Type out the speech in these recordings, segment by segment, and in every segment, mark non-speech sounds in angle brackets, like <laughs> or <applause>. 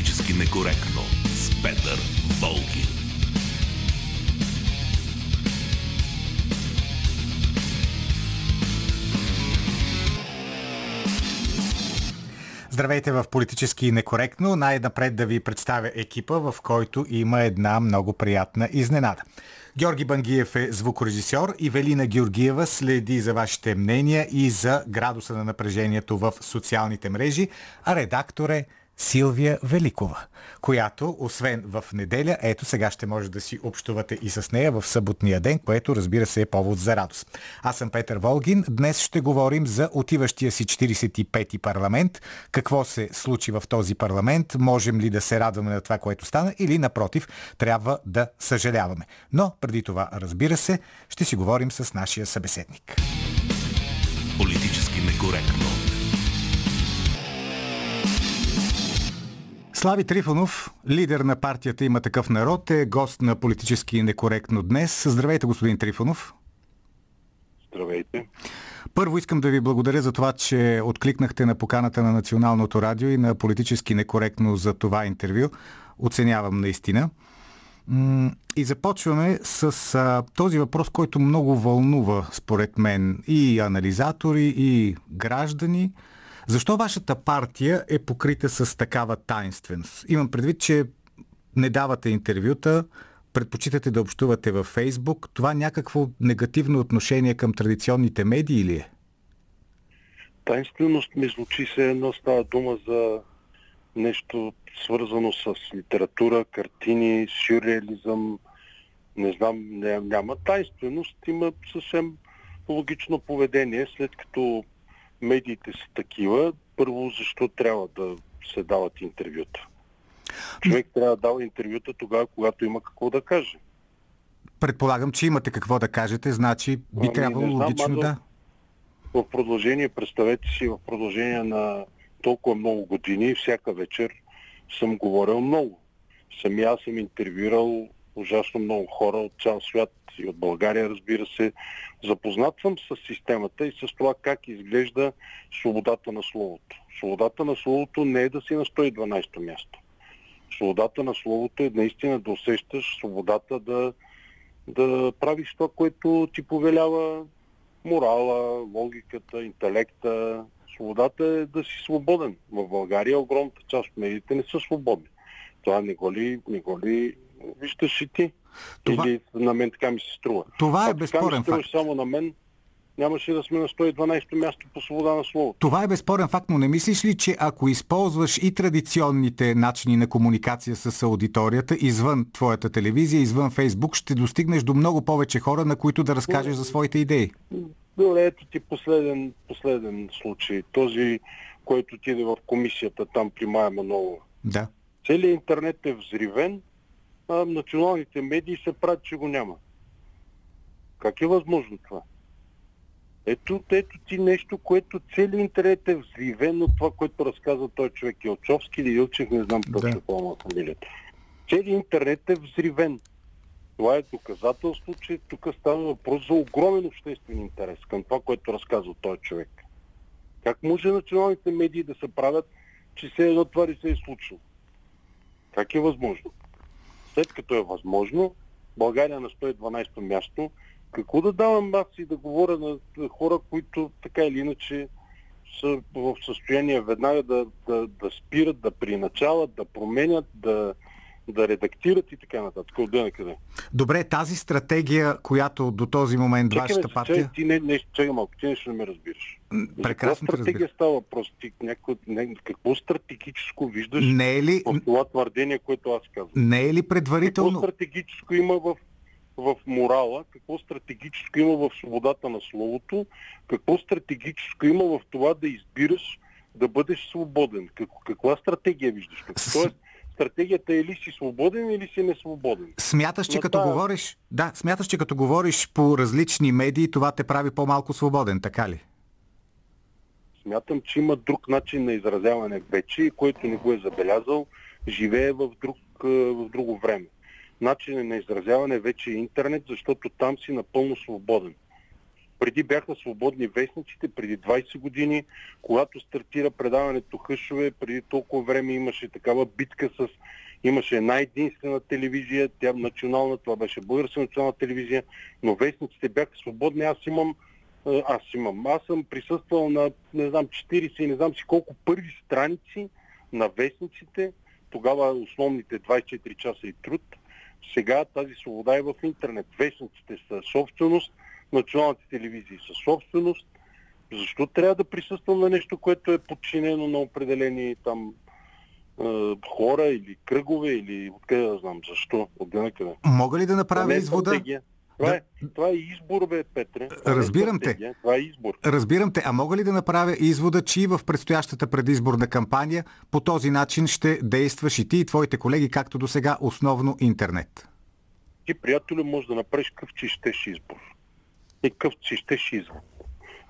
Политически некоректно с Петър Волгин. Здравейте в Политически некоректно. Най-напред да ви представя екипа, в който има една много приятна изненада. Георги Бангиев е звукорежисьор и Велина Георгиева следи за вашите мнения и за градуса на напрежението в социалните мрежи, а редактор е Силвия Великова, която, освен в неделя, ето сега ще може да си общувате и с нея в съботния ден, което разбира се е повод за радост. Аз съм Петър Волгин. Днес ще говорим за отиващия си 45-ти парламент. Какво се случи в този парламент? Можем ли да се радваме на това, което стана или напротив, трябва да съжаляваме. Но преди това, разбира се, ще си говорим с нашия събеседник. Политически некоректно. Слави Трифонов, лидер на партията Има такъв народ, е гост на политически некоректно днес. Здравейте, господин Трифонов. Здравейте. Първо искам да ви благодаря за това, че откликнахте на поканата на Националното радио и на политически некоректно за това интервю. Оценявам наистина. И започваме с а, този въпрос, който много вълнува, според мен, и анализатори, и граждани – защо вашата партия е покрита с такава таинственост? Имам предвид, че не давате интервюта, предпочитате да общувате във Фейсбук. Това някакво негативно отношение към традиционните медии или е? Таинственост ми звучи се едно става дума за нещо свързано с литература, картини, сюрреализъм. Не знам, няма тайнственост, има съвсем логично поведение, след като медиите са такива, първо защо трябва да се дават интервюта? Човек трябва да дава интервюта тогава, когато има какво да каже. Предполагам, че имате какво да кажете, значи би ами, трябвало знам, логично да. В продължение, представете си, в продължение на толкова много години, всяка вечер съм говорил много. Самия аз съм интервюирал ужасно много хора от цял свят и от България, разбира се. Запознат съм с системата и с това как изглежда свободата на словото. Свободата на словото не е да си на 112 място. Свободата на словото е наистина да усещаш свободата да, да правиш това, което ти повелява морала, логиката, интелекта. Свободата е да си свободен. В България огромната част от медиите не са свободни. Това не го ли, не го ли виждаш и ти. Това... Или на мен така ми се струва. Това е безспорен факт. само на мен, нямаше да сме на 112 място по свобода на слово. Това е безспорен факт, но не мислиш ли, че ако използваш и традиционните начини на комуникация с аудиторията извън твоята телевизия, извън Фейсбук, ще достигнеш до много повече хора, на които да разкажеш за своите идеи? Добре, ето ти последен, последен случай. Този, който отиде в комисията там при Майя Манова. Да. Целият интернет е взривен, а националните медии се правят, че го няма. Как е възможно това? Ето, ето ти нещо, което целият интернет е взривен от това, което разказва той човек. Илчовски или Илчев, не знам точно какво му фамилията. Целият интернет е взривен. Това е доказателство, че тук става въпрос за огромен обществен интерес към това, което разказва той човек. Как може националните медии да се правят, че се едно това не се е случило? Как е възможно? След като е възможно, България на 112 място, какво да давам аз и да говоря на хора, които така или иначе са в състояние веднага да, да, да спират, да приначалят, да променят, да, да редактират и така нататък. Отде на къде. Добре, тази стратегия, която до този момент чакай, вашата партия... Чакай, ти не, не, чакай малко, ти нещо не ме разбираш. Прекрасно Каква стратегия разбира. става въпрос? Ти, няко, не, какво стратегическо виждаш не е ли... в това твърдение, което аз казвам? Не е ли предварително... Какво стратегическо има в в морала, какво стратегическо има в свободата на словото, какво стратегическо има в това да избираш да бъдеш свободен. каква стратегия виждаш? Тоест, стратегията е или си свободен, или си несвободен. Смяташ, че Но като та... говориш, да, смяташ, че като говориш по различни медии, това те прави по-малко свободен, така ли? Смятам, че има друг начин на изразяване вече, който не го е забелязал, живее в, друг, в друго време. Начинът на изразяване вече е интернет, защото там си напълно свободен. Преди бяха свободни вестниците, преди 20 години, когато стартира предаването Хъшове, преди толкова време имаше такава битка с... Имаше една единствена телевизия, тя национална, това беше българска национална телевизия, но вестниците бяха свободни. Аз имам аз имам. Аз съм присъствал на, не знам, 40 и не знам си колко първи страници на вестниците, тогава основните 24 часа и труд. Сега тази свобода е в интернет. Вестниците са собственост, националните телевизии са собственост. Защо трябва да присъствам на нещо, което е подчинено на определени там хора или кръгове или откъде да знам защо, от къде? Мога ли да направя извода? Това, да. е, това е избор, бе, Петре. Това е Разбирам е те. Това е избор. Разбирам те. А мога ли да направя извода, че и в предстоящата предизборна кампания по този начин ще действаш и ти и твоите колеги, както до сега, основно интернет? Ти, приятелю, може да направиш къв че щеш избор. И къв че щеш извод.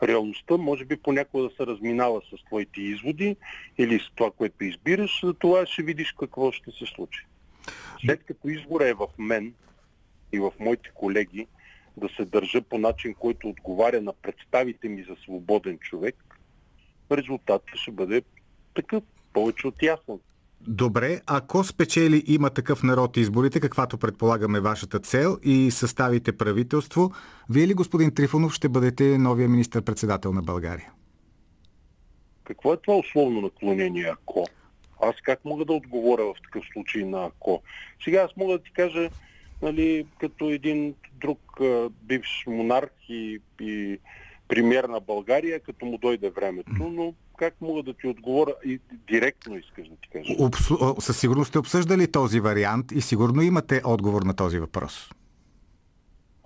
Реалността може би понякога да се разминава с твоите изводи или с това, което избираш, за това ще видиш какво ще се случи. След като избора е в мен, и в моите колеги да се държа по начин, който отговаря на представите ми за свободен човек, резултатът ще бъде такъв, повече от ясен. Добре, ако спечели има такъв народ изборите, каквато предполагаме вашата цел и съставите правителство, вие ли, господин Трифонов, ще бъдете новия министр-председател на България? Какво е това условно наклонение ако? Аз как мога да отговоря в такъв случай на ако? Сега аз мога да ти кажа, нали, като един друг бивш монарх и, и премьер на България, като му дойде времето, но как мога да ти отговоря и директно искаш да ти кажа? Обсу... Със сигурност сте обсъждали този вариант и сигурно имате отговор на този въпрос.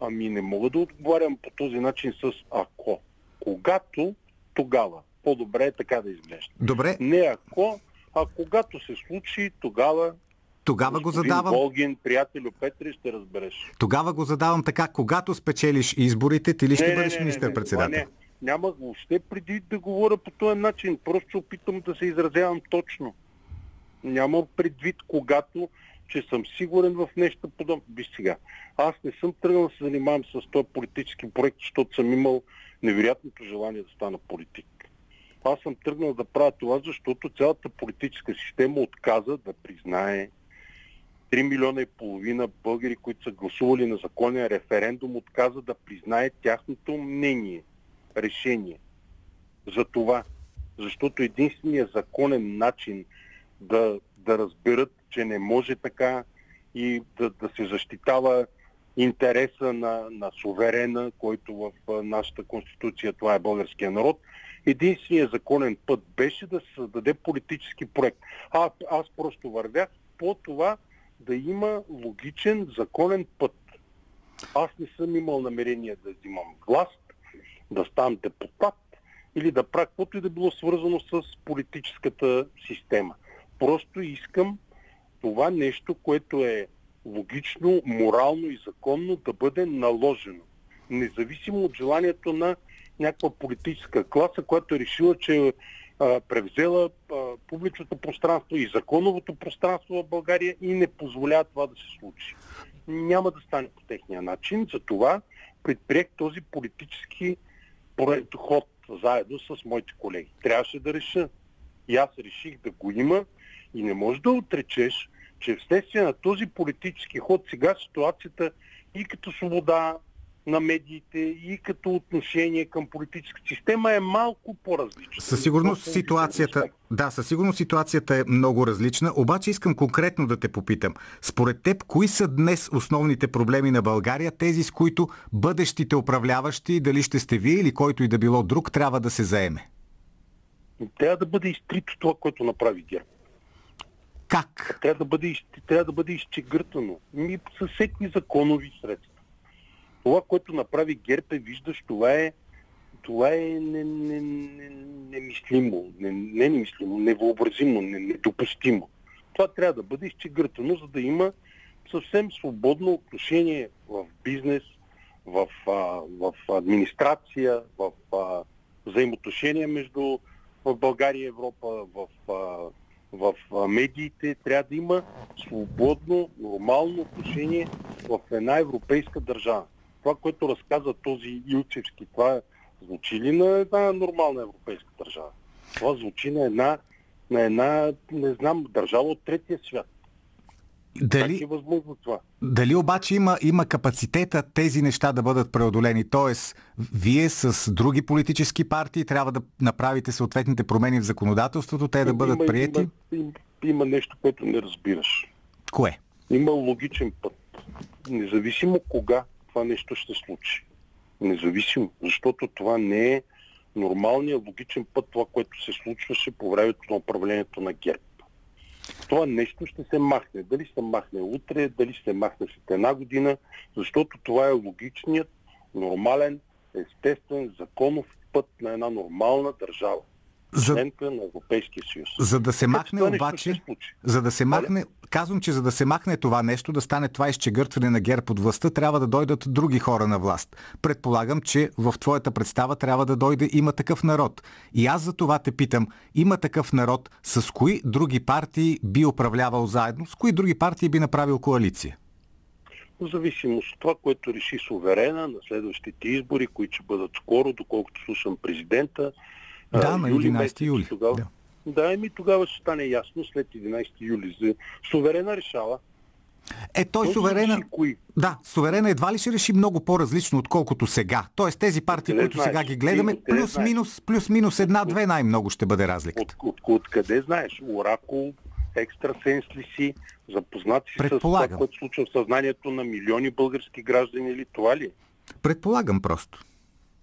Ами не мога да отговарям по този начин с ако. Когато, тогава. По-добре е така да изглежда. Добре. Не ако, а когато се случи, тогава тогава го задавам. Волгин, приятелю Петри, ще разбереш. Тогава го задавам така, когато спечелиш изборите, ти ли ще не, бъдеш министър-председател? Не, не, няма въобще преди да говоря по този начин. Просто опитам да се изразявам точно. Няма предвид, когато че съм сигурен в нещо подобно. Виж сега, аз не съм тръгнал да се занимавам с този политически проект, защото съм имал невероятното желание да стана политик. Аз съм тръгнал да правя това, защото цялата политическа система отказа да признае 3 милиона и половина българи, които са гласували на законен референдум, отказа да признае тяхното мнение, решение. За това. Защото единственият законен начин да, да разберат, че не може така и да, да се защитава интереса на, на суверена, който в нашата конституция това е българския народ, единственият законен път беше да се създаде политически проект. А, аз просто вървях по това да има логичен, законен път. Аз не съм имал намерение да взимам власт, да ставам депутат или да правя каквото и да било свързано с политическата система. Просто искам това нещо, което е логично, морално и законно да бъде наложено. Независимо от желанието на някаква политическа класа, която е решила, че а, превзела а, публичното пространство и законовото пространство в България и не позволява това да се случи. Няма да стане по техния начин, затова предприех този политически ход заедно с моите колеги. Трябваше да реша. И аз реших да го има и не можеш да отречеш, че вследствие на този политически ход сега ситуацията и като свобода, на медиите и като отношение към политическа система е малко по-различна. Със сигурност ситуацията, да, със сигурност ситуацията е много различна, обаче искам конкретно да те попитам. Според теб, кои са днес основните проблеми на България, тези с които бъдещите управляващи, дали ще сте вие или който и да било друг, трябва да се заеме? Трябва да бъде изтрито това, което направи ГЕРБ. Как? Трябва да бъде, трябва да бъде изчегъртано. Ми със всеки законови средства това, което направи ГЕРБ е, виждаш, това е това е немислимо, не, не, не немислимо, невъобразимо, недопустимо. Това трябва да бъде изчегъртано, за да има съвсем свободно отношение в бизнес, в, а, в администрация, в а, взаимоотношения между в България и Европа, в, а, в а, медиите. Трябва да има свободно, нормално отношение в една европейска държава. Това, което разказа този Илчевски, това звучи ли на една нормална европейска държава? Това звучи на една, на една не знам, държава от третия свят. Дали, как е възможно това? Дали обаче има, има капацитета тези неща да бъдат преодолени? Тоест, вие с други политически партии трябва да направите съответните промени в законодателството, те да бъдат има, прияти? Има, има, има нещо, което не разбираш. Кое? Има логичен път. Независимо кога това нещо ще случи. Независимо, защото това не е нормалният логичен път, това, което се случваше по времето на управлението на ГЕРБ. Това нещо ще се махне. Дали се махне утре, дали се махне след една година, защото това е логичният, нормален, естествен, законов път на една нормална държава за... членка на Европейския съюз. За да се махне обаче, за да се махне, казвам, че за да се махне това нещо, да стане това изчегъртване на гер под властта, трябва да дойдат други хора на власт. Предполагам, че в твоята представа трябва да дойде има такъв народ. И аз за това те питам, има такъв народ, с кои други партии би управлявал заедно, с кои други партии би направил коалиция? В зависимост от това, което реши суверена на следващите избори, които ще бъдат скоро, доколкото слушам президента, да, на 11 месец, юли. Тогава, да. Да, еми тогава ще стане ясно след 11 юли. За суверена решава. Е, той, той суверена... Кои? Да, суверена едва ли ще реши много по-различно, отколкото сега. Тоест тези партии, които знаеш? сега ги гледаме, плюс-минус, плюс-минус една-две най-много ще бъде разликата. От, от, от къде знаеш? Оракул, екстрасенс ли си? Запознати си с това, което случва в съзнанието на милиони български граждани или това ли? Предполагам просто.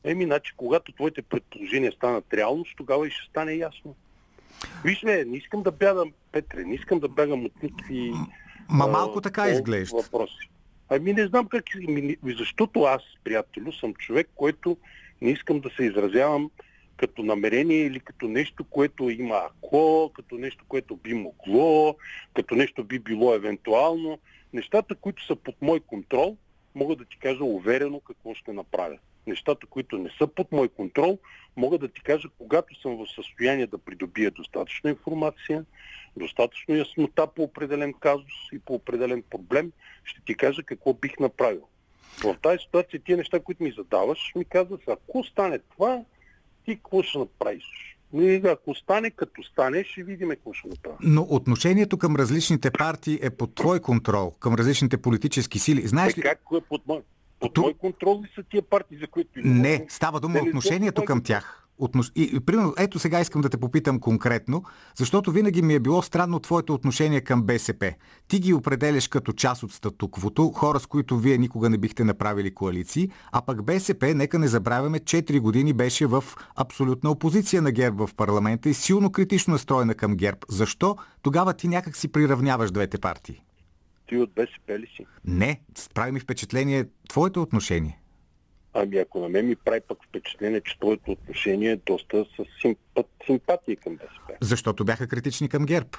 Еми, значи, когато твоите предположения станат реалност, тогава и ще стане ясно. Виж ме, не искам да бягам, Петре, не искам да бягам от никакви Ма малко а, така изглежда. Въпроси. Ами не знам как, защото аз, приятелю, съм човек, който не искам да се изразявам като намерение или като нещо, което има ако, като нещо, което би могло, като нещо би било евентуално. Нещата, които са под мой контрол, мога да ти кажа уверено какво ще направя нещата, които не са под мой контрол, мога да ти кажа, когато съм в състояние да придобия достатъчно информация, достатъчно яснота по определен казус и по определен проблем, ще ти кажа какво бих направил. В тази ситуация тия неща, които ми задаваш, ми казваш, ако стане това, ти какво ще направиш? И ако стане, като стане, ще видим какво ще направим. Но отношението към различните партии е под твой контрол, към различните политически сили. Знаеш е, ли... Как е под мой? Под мой контрол ли са тия партии, за които... Не, става дума отношението към тях. Отнош... И, и, примерно, ето сега искам да те попитам конкретно, защото винаги ми е било странно твоето отношение към БСП. Ти ги определяш като част от статуквото, хора с които вие никога не бихте направили коалиции, а пък БСП, нека не забравяме, 4 години беше в абсолютна опозиция на ГЕРБ в парламента и силно критично настроена към ГЕРБ. Защо тогава ти някак си приравняваш двете партии? Ти от БСП ли си? Не, прави ми впечатление твоето отношение. Ами ако на мен ми прави пък впечатление, че твоето отношение е доста с симпат, симпатия към БСП. Защото бяха критични към ГЕРБ.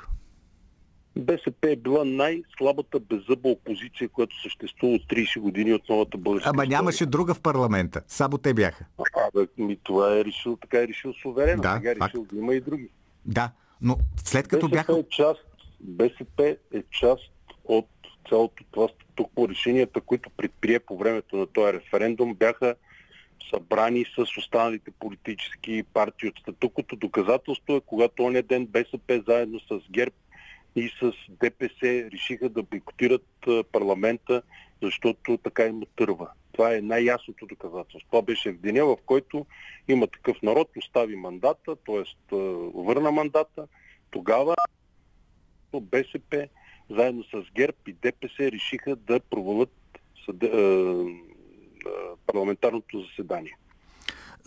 БСП е била най-слабата беззъба опозиция, която съществува от 30 години от новата българска Ама история. нямаше друга в парламента. Само те бяха. А, бе, ми това е решил, така е решил суверена. Да, Сега е решил да има и други. Да, но след като БСП бяха... Е част, БСП е част от цялото това статукво, решенията, които предприе по времето на този референдум, бяха събрани с останалите политически партии от статукото. Доказателство е, когато оня ден БСП заедно с ГЕРБ и с ДПС решиха да бойкотират парламента, защото така им отърва. Това е най-ясното доказателство. Това беше в деня, в който има такъв народ, остави мандата, т.е. върна мандата. Тогава БСП заедно с ГЕРБ и ДПС решиха да провалят съде, парламентарното заседание.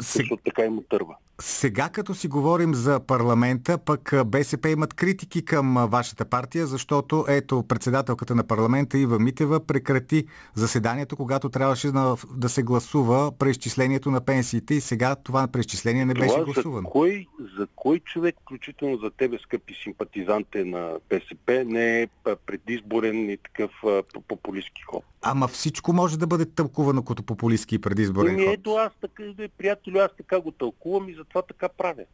Сега... Защото така им отърва. Сега като си говорим за парламента, пък БСП имат критики към вашата партия, защото ето председателката на парламента Ива Митева прекрати заседанието, когато трябваше да, да се гласува преизчислението на пенсиите и сега това преизчисление не това беше гласувано. За кой, за кой човек, включително за тебе, скъпи симпатизанте на БСП, не е предизборен и такъв популистски ход? Ама всичко може да бъде тълкувано като популистски и предизборен ами, ход. Ето аз така, приятелю, аз така го тълкувам и затова така правя.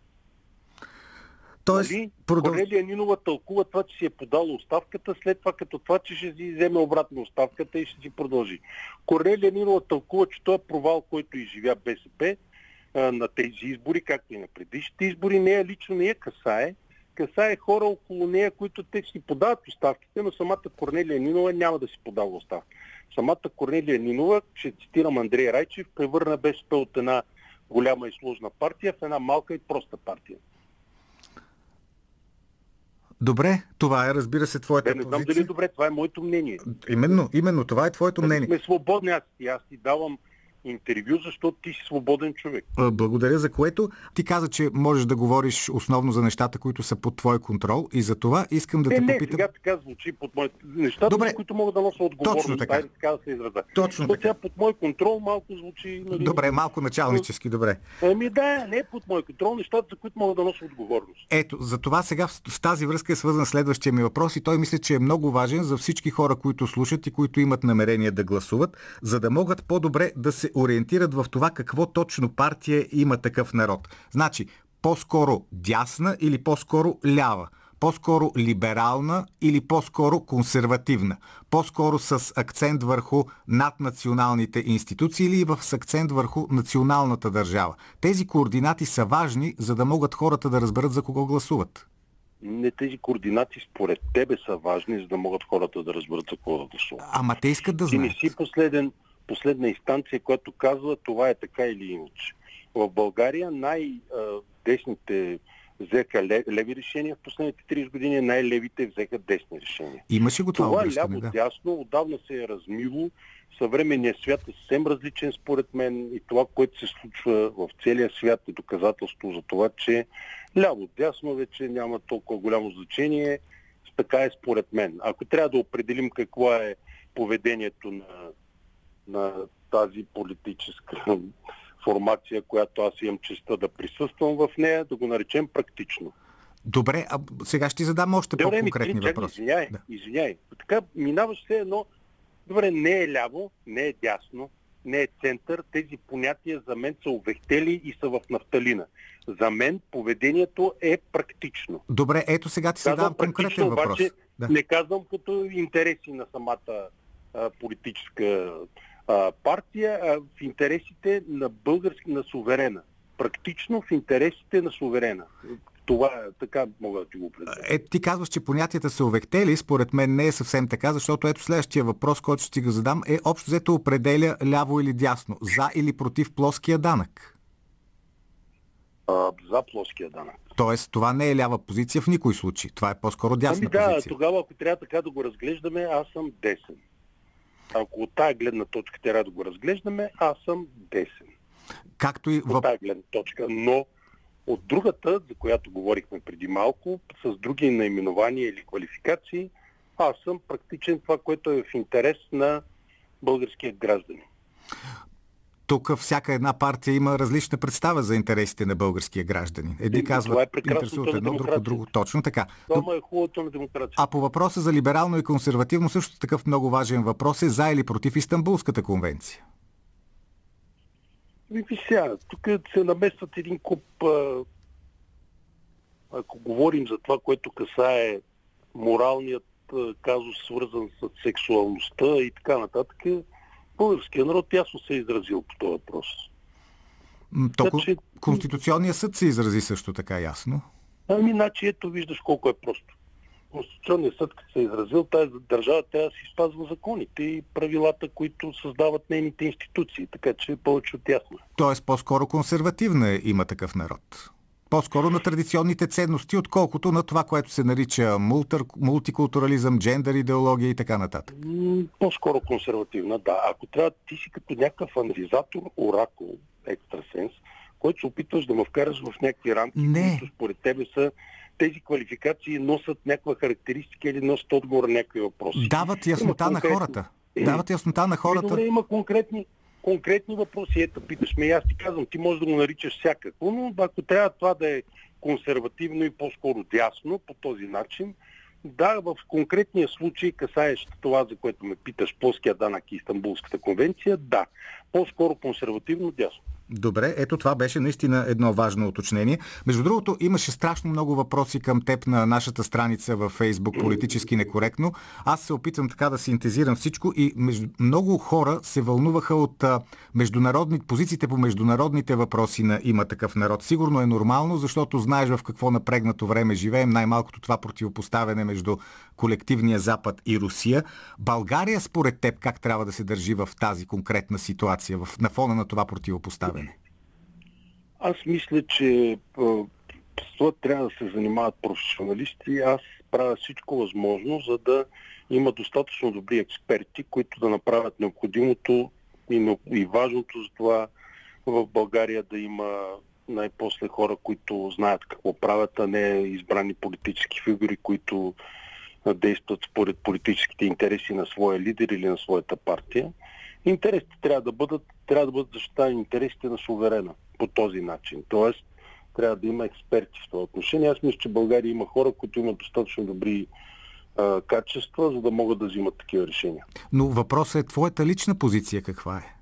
Тоест, Нали? продъл... Корнелия Нинова тълкува това, че си е подала оставката, след това като това, че ще си вземе обратно оставката и ще си продължи. Корнелия Нинова тълкува, че той е провал, който изживя БСП а, на тези избори, както и на предишните избори. Нея лично не я касае. Касае хора около нея, които те си подават оставките, но самата Корнелия Нинова няма да си подава оставка. Самата Корнелия Нинова, ще цитирам Андрей Райчев, превърна БСП от една голяма и сложна партия в една малка и проста партия. Добре, това е, разбира се, твоята Бе, не знам позиция. дали е добре, това е моето мнение. Именно, именно, това е твоето мнение. Сме свободни, аз ти, аз ти давам интервю, защото ти си свободен човек. Благодаря за което. Ти каза, че можеш да говориш основно за нещата, които са под твой контрол и за това искам да Не, те не, попитам. сега така звучи под моите нещата, Добре. които мога да нося отговорност. Точно така. Айде така да се изразя. Точно Защото така. сега под мой контрол малко звучи... Нали, Добре, малко началнически, добре. Ами да, не под мой контрол, нещата, за които мога да нося отговорност. Ето, за това сега в тази връзка е свързан следващия ми въпрос и той мисля, че е много важен за всички хора, които слушат и които имат намерение да гласуват, за да могат по-добре да се ориентират в това какво точно партия има такъв народ. Значи, по-скоро дясна или по-скоро лява? По-скоро либерална или по-скоро консервативна? По-скоро с акцент върху наднационалните институции или с акцент върху националната държава? Тези координати са важни, за да могат хората да разберат за кого гласуват. Не тези координати според тебе са важни, за да могат хората да разберат за да гласуват. Ама те искат да Ти не знаят. си последен, последна инстанция, която казва това е така или иначе. В България най-десните взеха ле- леви решения в последните 30 години, най-левите взеха десни решения. Имаше го това, Това да. ляво-дясно отдавна се е размило. Съвременният свят е съвсем различен според мен и това, което се случва в целия свят е доказателство за това, че ляво-дясно вече няма толкова голямо значение. Така е според мен. Ако трябва да определим какво е поведението на, на тази политическа <laughs> формация, която аз имам честа да присъствам в нея, да го наречем практично. Добре, а сега ще ти задам още Добре, ми, по-конкретни чакай, въпроси. Извиняй, Да. извиняй. Така минаваш все едно. Добре, не е ляво, не е дясно, не е център. Тези понятия за мен са увехтели и са в нафталина. За мен поведението е практично. Добре, ето сега ти се дам конкретен въпрос. обаче Да. не казвам като интереси на самата а, политическа а, партия, а в интересите на български, на суверена. Практично в интересите на суверена. Това така мога да ти го определя. Е, ти казваш, че понятията са овехтели. Според мен не е съвсем така, защото ето следващия въпрос, който ще ти го задам, е общо взето определя ляво или дясно. За или против плоския данък. А, за плоския данък. Тоест, това не е лява позиция в никой случай. Това е по-скоро дясна Ами да, позиция. тогава ако трябва така да го разглеждаме, аз съм десен. Ако от тая гледна точка трябва да го разглеждаме, аз съм десен. Както и От в... тая гледна точка. Но от другата, за която говорихме преди малко, с други наименования или квалификации, аз съм практичен това, което е в интерес на българския гражданин. Тук всяка една партия има различна представа за интересите на българския гражданин. Едни Еми, казват, това е интересуват едно, друго, друго. Точно така. Но- Това е хубавото на демокрация. А по въпроса за либерално и консервативно, също такъв много важен въпрос е за или против Истанбулската конвенция. Виж сега, тук се наместват един куп, ако говорим за това, което касае моралният казус, свързан с сексуалността и така нататък, българският народ ясно се е изразил по този въпрос. То, Така че- Конституционният съд се изрази също така ясно. Ами, значи, ето виждаш колко е просто. Конституционният съд, като се е изразил, тази държава трябва да си спазва законите и правилата, които създават нейните институции. Така че е повече от ясно. Тоест по-скоро консервативна е, има такъв народ. По-скоро на традиционните ценности, отколкото на това, което се нарича мултър, мултикултурализъм, джендър идеология и така нататък. По-скоро консервативна, да. Ако трябва, ти си като някакъв анализатор, оракул, екстрасенс, който се опитваш да ме вкараш в някакви рамки, Не. които според тебе са тези квалификации носят някаква характеристика или носят отговор на някакви въпроси. Дават яснота Има на конкретни- хората. Дават яснота на Еми, хората. Добре, има конкретни, конкретни въпроси. Ето, питаш ме, и аз ти казвам, ти можеш да го наричаш всякакво, но ако трябва това да е консервативно и по-скоро дясно по този начин, да, в конкретния случай, касаещ това, за което ме питаш, плоския данък и Истанбулската конвенция, да. По-скоро консервативно дясно. Добре, ето това беше наистина едно важно уточнение. Между другото, имаше страшно много въпроси към теб на нашата страница във Facebook Политически некоректно. Аз се опитвам така да синтезирам всичко и между... много хора се вълнуваха от а, международни... позициите по международните въпроси на има такъв народ. Сигурно е нормално, защото знаеш в какво напрегнато време живеем. Най-малкото това противопоставяне между колективния Запад и Русия. България, според теб, как трябва да се държи в тази конкретна ситуация, в... на фона на това противопоставяне? Аз мисля, че с това трябва да се занимават професионалисти. Аз правя всичко възможно, за да има достатъчно добри експерти, които да направят необходимото и, и важното за това в България да има най-после хора, които знаят какво правят, а не избрани политически фигури, които действат според политическите интереси на своя лидер или на своята партия. Интересите трябва да бъдат, трябва да бъдат защитани интересите на суверена по този начин. Тоест, трябва да има експерти в това отношение. Аз мисля, че България има хора, които имат достатъчно добри а, качества, за да могат да взимат такива решения. Но въпросът е твоята лична позиция каква е?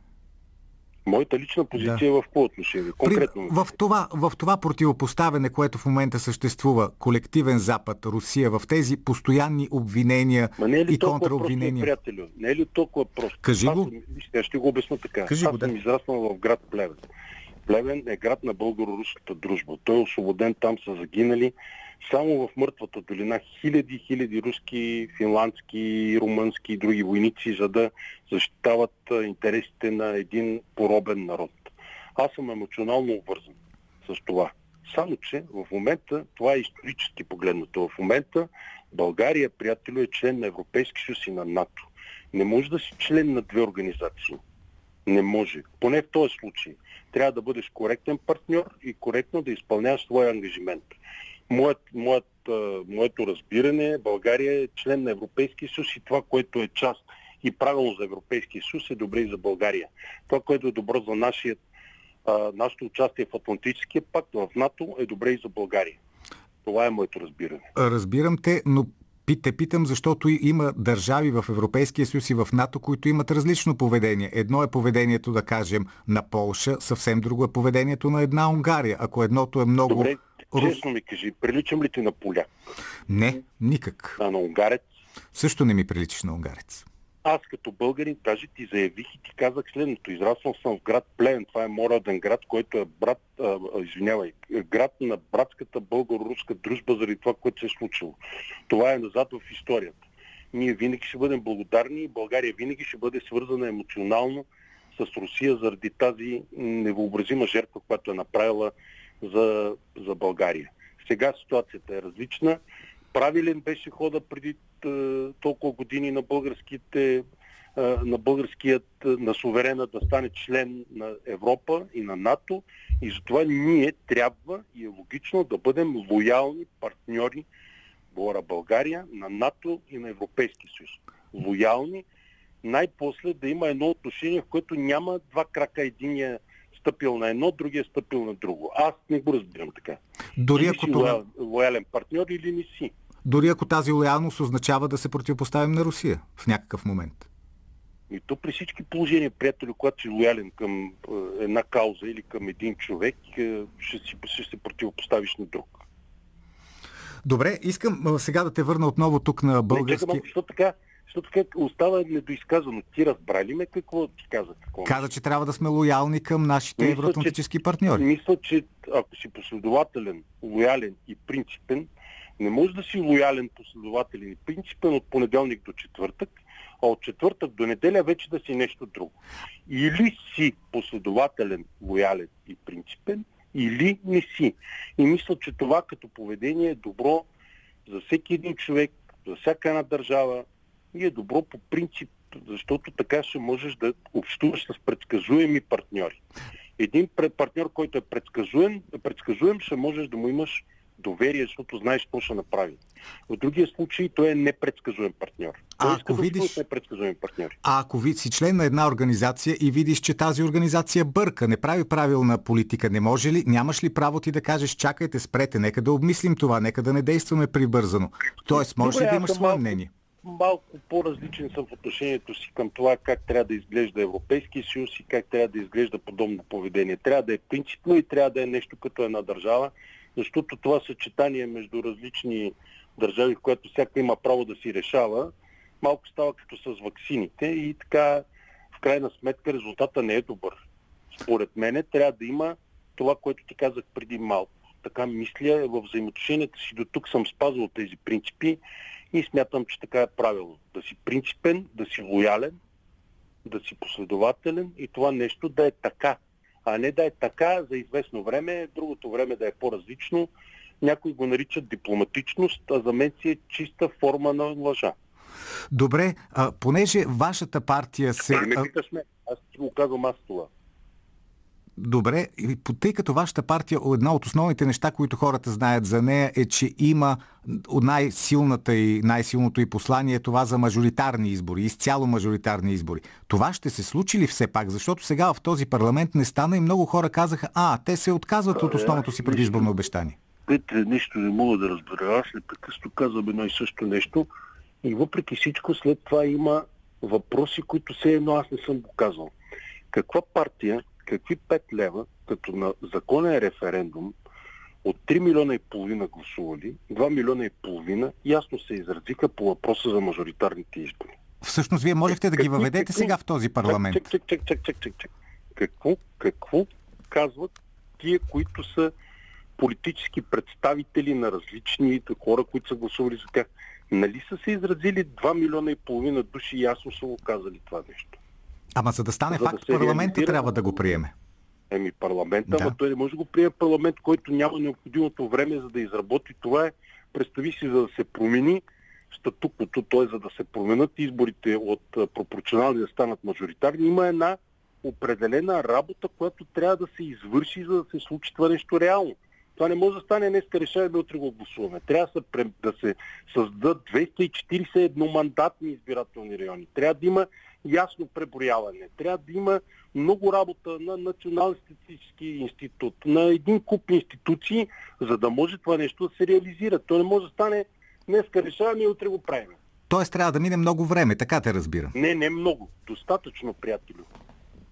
Моята лична позиция да. е в какво отношение? Конкретно. При, в, това, в това противопоставяне, което в момента съществува, колективен Запад, Русия, в тези постоянни обвинения Ма не е ли и контраобвинения. Приятелю? Не е ли толкова просто? Кажи Аз го. Съм, ще го обясна така. Кажи Аз го, съм да. израснал в град Плевен. Плевен е град на българо-руската дружба. Той е освободен, там са загинали. Само в мъртвата долина хиляди хиляди руски, финландски, румънски и други войници, за да защитават интересите на един поробен народ. Аз съм емоционално обвързан с това. Само, че в момента, това е исторически погледнато, в момента България, приятелю, е член на Европейски съюз и на НАТО. Не може да си член на две организации. Не може. Поне в този случай. Трябва да бъдеш коректен партньор и коректно да изпълняваш своя ангажимент. Моят, моят, моето разбиране България е член на Европейския съюз и това, което е част и правилно за Европейския съюз е добре и за България. Това, което е добро за нашия, нашето участие в Атлантическия пакт, в НАТО, е добре и за България. Това е моето разбиране. Разбирам те, но те питам, защото има държави в Европейския съюз и в НАТО, които имат различно поведение. Едно е поведението, да кажем, на Полша, съвсем друго е поведението на една Унгария. Ако едното е много... Добре, честно ми кажи, приличам ли ти на поляк? Не, никак. А на унгарец? Също не ми приличаш на унгарец. Аз като българин даже ти заявих и ти казах следното. Израснал съм в град Плевен. Това е мой роден град, който е брат, а, извинявай, град на братската българо-руска дружба заради това, което се е случило. Това е назад в историята. Ние винаги ще бъдем благодарни и България винаги ще бъде свързана емоционално с Русия заради тази невообразима жертва, която е направила за, за България. Сега ситуацията е различна. Правилен беше хода преди толкова години на българските на българският, на суверена да стане член на Европа и на НАТО и затова ние трябва и е логично да бъдем лоялни партньори, говоря България, на НАТО и на Европейски съюз. Лоялни, най-после да има едно отношение, в което няма два крака, единия стъпил на едно, другия стъпил на друго. Аз не го разбирам така. Дори или ако си това... лоял, лоялен партньор или не си. Дори ако тази лоялност означава да се противопоставим на Русия в някакъв момент. И то при всички положения, приятели, когато си лоялен към е, една кауза или към един човек, е, ще, си, ще се противопоставиш на друг. Добре, искам сега да те върна отново тук на Не, български... малко, защо така, защо така остава недоизказано? Ти разбра ли ме какво ти каза? Какво Каза, че трябва да сме лоялни към нашите Мисля, евроатлантически партньори. Мисля, че ако си последователен, лоялен и принципен, не може да си лоялен, последователен и принципен от понеделник до четвъртък, а от четвъртък до неделя вече да си нещо друго. Или си последователен, лоялен и принципен, или не си. И мисля, че това като поведение е добро за всеки един човек, за всяка една държава и е добро по принцип, защото така ще можеш да общуваш с предсказуеми партньори. Един партньор, който е предсказуем, предсказуем, ще можеш да му имаш доверие, защото знаеш какво ще направи. В другия случай той е непредсказуем партньор. Той А иска ако видиш- непредсказуеми партньори. А ако ви си член на една организация и видиш, че тази организация бърка, не прави правилна политика, не може ли, нямаш ли право ти да кажеш, чакайте, спрете, нека да обмислим това, нека да не действаме прибързано. Тоест, можеш Добре, ли да имаш свое малко- мнение? малко по-различен съм в отношението си към това как трябва да изглежда Европейския съюз и как трябва да изглежда подобно поведение. Трябва да е принципно и трябва да е нещо като една държава, защото това съчетание между различни държави, в което всяка има право да си решава, малко става като с ваксините и така в крайна сметка резултата не е добър. Според мен трябва да има това, което ти казах преди малко. Така мисля, в взаимоотношенията си до тук съм спазвал тези принципи и смятам, че така е правилно. Да си принципен, да си лоялен, да си последователен и това нещо да е така. А не да е така за известно време, другото време да е по-различно. Някои го наричат дипломатичност, а за мен си е чиста форма на лъжа. Добре, а, понеже вашата партия се... Не питаш ме, аз го казвам аз това. Добре, тъй като вашата партия, една от основните неща, които хората знаят за нея е, че има най-силната и най-силното и послание е това за мажоритарни избори, изцяло мажоритарни избори. Това ще се случи ли все пак? Защото сега в този парламент не стана и много хора казаха, а, те се отказват от основното си предизборно обещание. Петре, нещо не мога да разбера. Аз непрекъснато казвам едно и също нещо. И въпреки всичко, след това има въпроси, които все едно аз не съм го казал. Каква партия какви 5 лева, като на законен референдум, от 3 милиона и половина гласували, 2 милиона и половина ясно се изразиха по въпроса за мажоритарните избори. Всъщност, вие можехте да ги въведете какви, сега в този парламент. Чек, чек, чек, чек, чек, чек, чек. Какво, какво казват тия, които са политически представители на различни хора, които са гласували за тях? Нали са се изразили 2 милиона и половина души и ясно са го казали това нещо? Ама за да стане за факт, да парламента трябва да го приеме. Еми парламента, да. но той не може да го приеме парламент, който няма необходимото време за да изработи това. Е, представи си, за да се промени статуквото, т.е. за да се променят изборите от пропорционални да станат мажоритарни, има една определена работа, която трябва да се извърши, за да се случи това нещо реално. Това не може да стане днес, решаваме, утре го гласуваме. Трябва да се, да се създадат 241 мандатни избирателни райони. Трябва да има ясно преброяване. Трябва да има много работа на Национален статистически институт, на един куп институции, за да може това нещо да се реализира. То не може да стане днеска решаваме и утре го правим. Тоест трябва да мине много време, така те разбирам. Не, не много. Достатъчно, приятелю.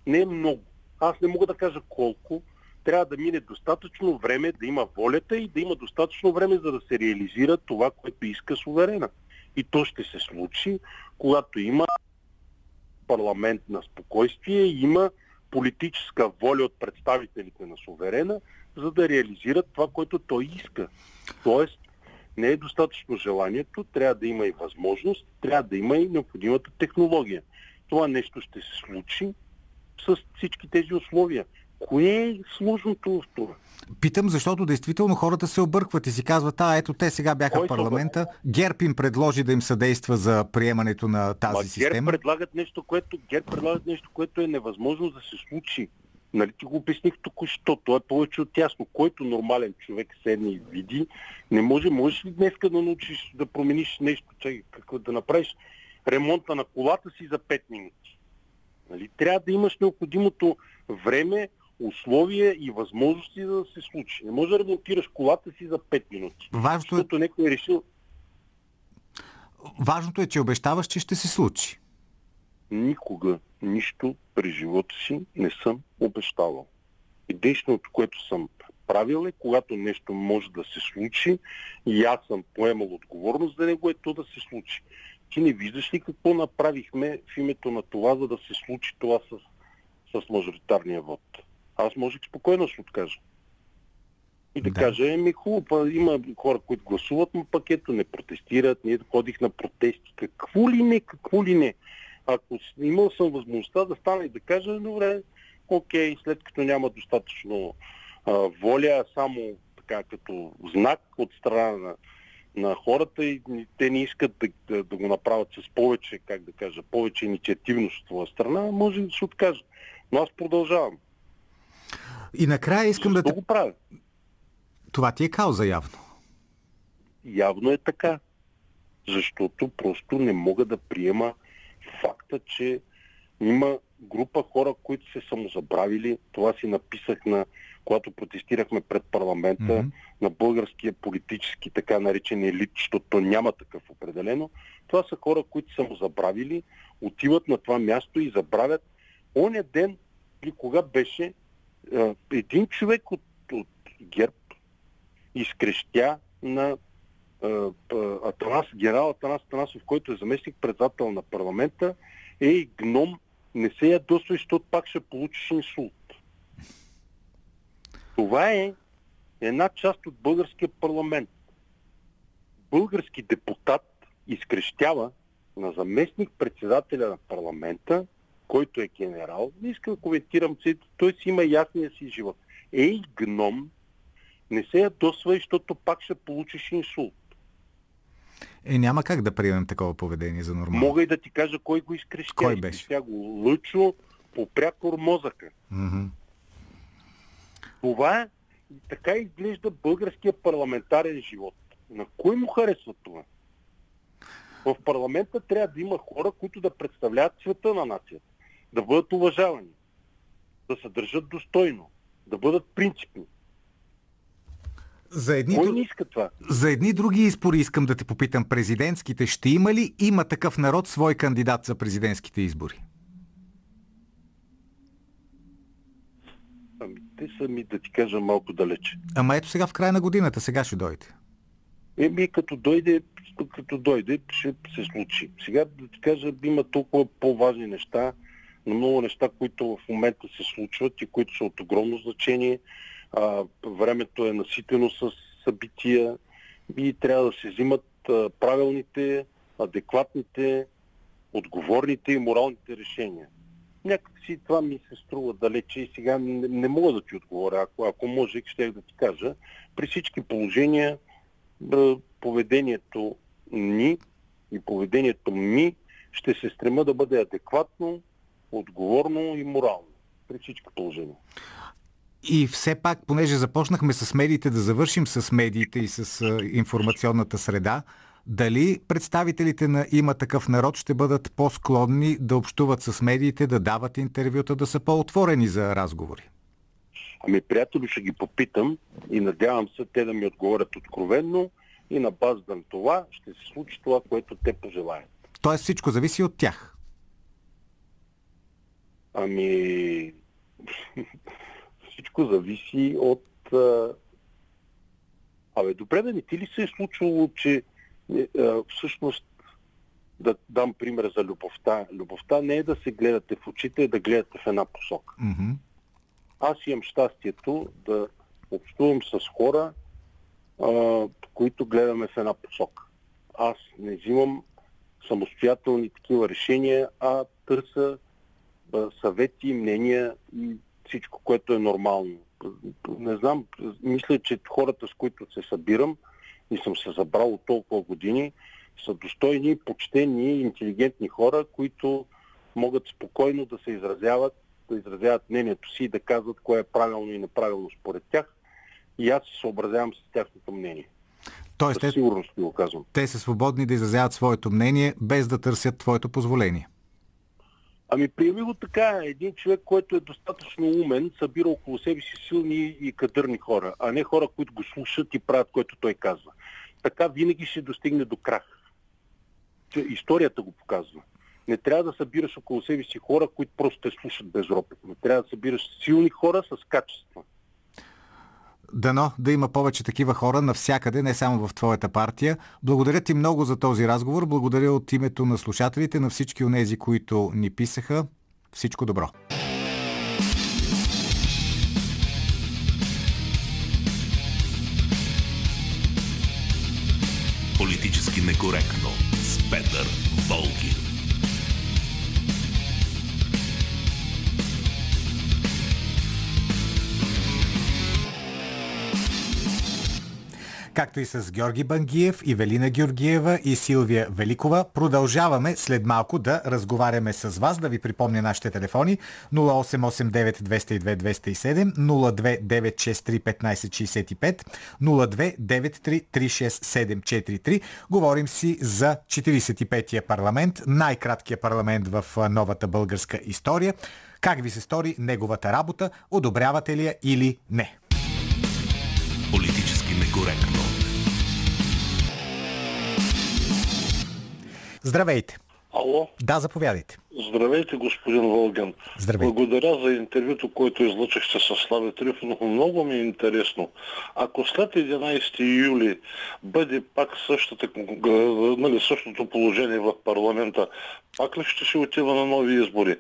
Не много. Аз не мога да кажа колко. Трябва да мине достатъчно време, да има волята и да има достатъчно време, за да се реализира това, което иска суверена. И то ще се случи, когато има парламент на спокойствие, има политическа воля от представителите на суверена, за да реализират това, което той иска. Тоест, не е достатъчно желанието, трябва да има и възможност, трябва да има и необходимата технология. Това нещо ще се случи с всички тези условия. Кое е сложното в това? Питам, защото действително хората се объркват и си казват, а ето те сега бяха Кой в парламента, Герб им предложи да им съдейства за приемането на тази Ма, система. Герб предлагат нещо, което, Герб предлагат нещо, което е невъзможно да се случи. Нали ти го обясних току-що. То е повече от ясно. Който нормален човек седне и види, не може, можеш ли днеска да научиш да промениш нещо, чай, какво да направиш ремонта на колата си за 5 минути. Нали? Трябва да имаш необходимото време, условия и възможности за да се случи. Не може да ремонтираш колата си за 5 минути. Важното е... Защото някой е решил... Важното е, че обещаваш, че ще се случи. Никога нищо през живота си не съм обещавал. Единственото, което съм правил е, когато нещо може да се случи и аз съм поемал отговорност за него, е то да се случи. Ти не виждаш ли какво направихме в името на това, за да се случи това с, с мажоритарния вод? Аз можех спокойно да се откажа. И да, да. кажа, еми хубаво, има хора, които гласуват, но пък ето не протестират, ние ходих на протести. Какво ли не, какво ли не. Ако имал съм възможността да стана и да кажа, добре, окей, след като няма достатъчно а, воля, само така като знак от страна на, на хората и те не искат да, да, да го направят с повече, как да кажа, повече инициативност от твоя страна, може да се откажа. Но аз продължавам. И накрая искам Защо да... го правя? Това ти е кауза явно. Явно е така. Защото просто не мога да приема факта, че Има група хора, които се самозабравили. Това си написах на когато протестирахме пред парламента mm-hmm. на българския политически така наречен елит, защото няма такъв определено. Това са хора, които са му забравили, отиват на това място и забравят. Оня ден, или кога беше, един човек от, от ГЕРБ изкрещя на Атанас, генерал Атанас Атанасов, който е заместник председател на парламента, ей, гном, не се ядосвай, защото пак ще получиш инсулт. Това е една част от българския парламент. Български депутат изкрещява на заместник председателя на парламента, който е генерал, не искам да коментирам, той си има ясния си живот. Ей, гном, не се ядосвай, защото пак ще получиш инсулт. Е, няма как да приемем такова поведение за нормално. Мога и да ти кажа кой го изкрещя. Кой беше? Тя го лъчо по прякор мозъка. Mm-hmm. Това така изглежда българския парламентарен живот. На кой му харесва това? В парламента трябва да има хора, които да представляват света на нацията, да бъдат уважавани, да се държат достойно, да бъдат принципни. За едни, Кой не иска това? За едни други избори искам да те попитам. Президентските ще има ли има такъв народ свой кандидат за президентските избори? Ами, те са ми, да ти кажа, малко далече. Ама ето сега в края на годината, сега ще дойде. Еми, като дойде, като дойде, ще се случи. Сега, да ти кажа, има толкова по-важни неща, но много неща, които в момента се случват и които са от огромно значение. А, времето е наситено с събития и трябва да се взимат а, правилните, адекватните, отговорните и моралните решения някакси това ми се струва далече и сега не, не мога да ти отговоря. Ако, ако може, ще да ти кажа. При всички положения поведението ни и поведението ми ще се стрема да бъде адекватно, отговорно и морално. При всички положения. И все пак, понеже започнахме с медиите, да завършим с медиите и с информационната среда, дали представителите на има такъв народ ще бъдат по-склонни да общуват с медиите, да дават интервюта, да са по-отворени за разговори? Ами, приятели, ще ги попитам и надявам се те да ми отговорят откровенно и на база на това ще се случи това, което те пожелаят. Тоест всичко зависи от тях? Ами, <laughs> всичко зависи от... Абе, добре да не ти ли се е случвало, че е, всъщност да дам пример за любовта. Любовта не е да се гледате в очите, а да гледате в една посока. Mm-hmm. Аз имам щастието да общувам с хора, а, които гледаме в една посока. Аз не взимам самостоятелни такива решения, а търся съвети, мнения и всичко, което е нормално. Не знам, мисля, че хората, с които се събирам, и съм се забрал от толкова години, са достойни, почтени, интелигентни хора, които могат спокойно да се изразяват, да изразяват мнението си и да казват кое е правилно и неправилно според тях. И аз се съобразявам с тяхното мнение. Тоест, те, сигурност го казвам. Те са свободни да изразяват своето мнение, без да търсят твоето позволение. Ами приеми го така. Един човек, който е достатъчно умен, събира около себе си силни и кадърни хора, а не хора, които го слушат и правят, което той казва. Така винаги ще достигне до крах. Историята го показва. Не трябва да събираш около себе си хора, които просто те слушат безропотно. Трябва да събираш силни хора с качества. Дано да има повече такива хора навсякъде, не само в твоята партия. Благодаря ти много за този разговор. Благодаря от името на слушателите, на всички от тези, които ни писаха. Всичко добро! Политически некоректно с Петър Волгин. Както и с Георги Бангиев, Ивелина Георгиева и Силвия Великова. Продължаваме след малко да разговаряме с вас, да ви припомня нашите телефони 0889 202 207, 02963 1565, 0293 36743. Говорим си за 45-я парламент, най-краткия парламент в новата българска история. Как ви се стори неговата работа? Одобрявате ли я или не? Политически некоректно. Здравейте! Ало? Да, заповядайте. Здравейте, господин Волган. Здравейте. Благодаря за интервюто, което излъчихте с Слави Трифонов. Много ми е интересно. Ако след 11 юли бъде пак същата, нали, същото положение в парламента, пак ли ще се отива на нови избори?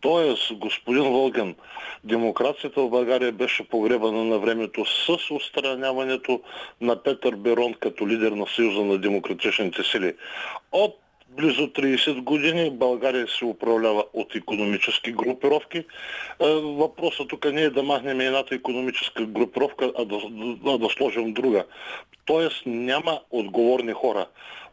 Тоест, господин Волган, демокрацията в България беше погребана на времето с устраняването на Петър Берон като лидер на Съюза на демократичните сили. От близо 30 години България се управлява от економически групировки. Е, въпросът тук не е да махнем едната економическа групировка, а да, да, да сложим друга. Тоест няма отговорни хора.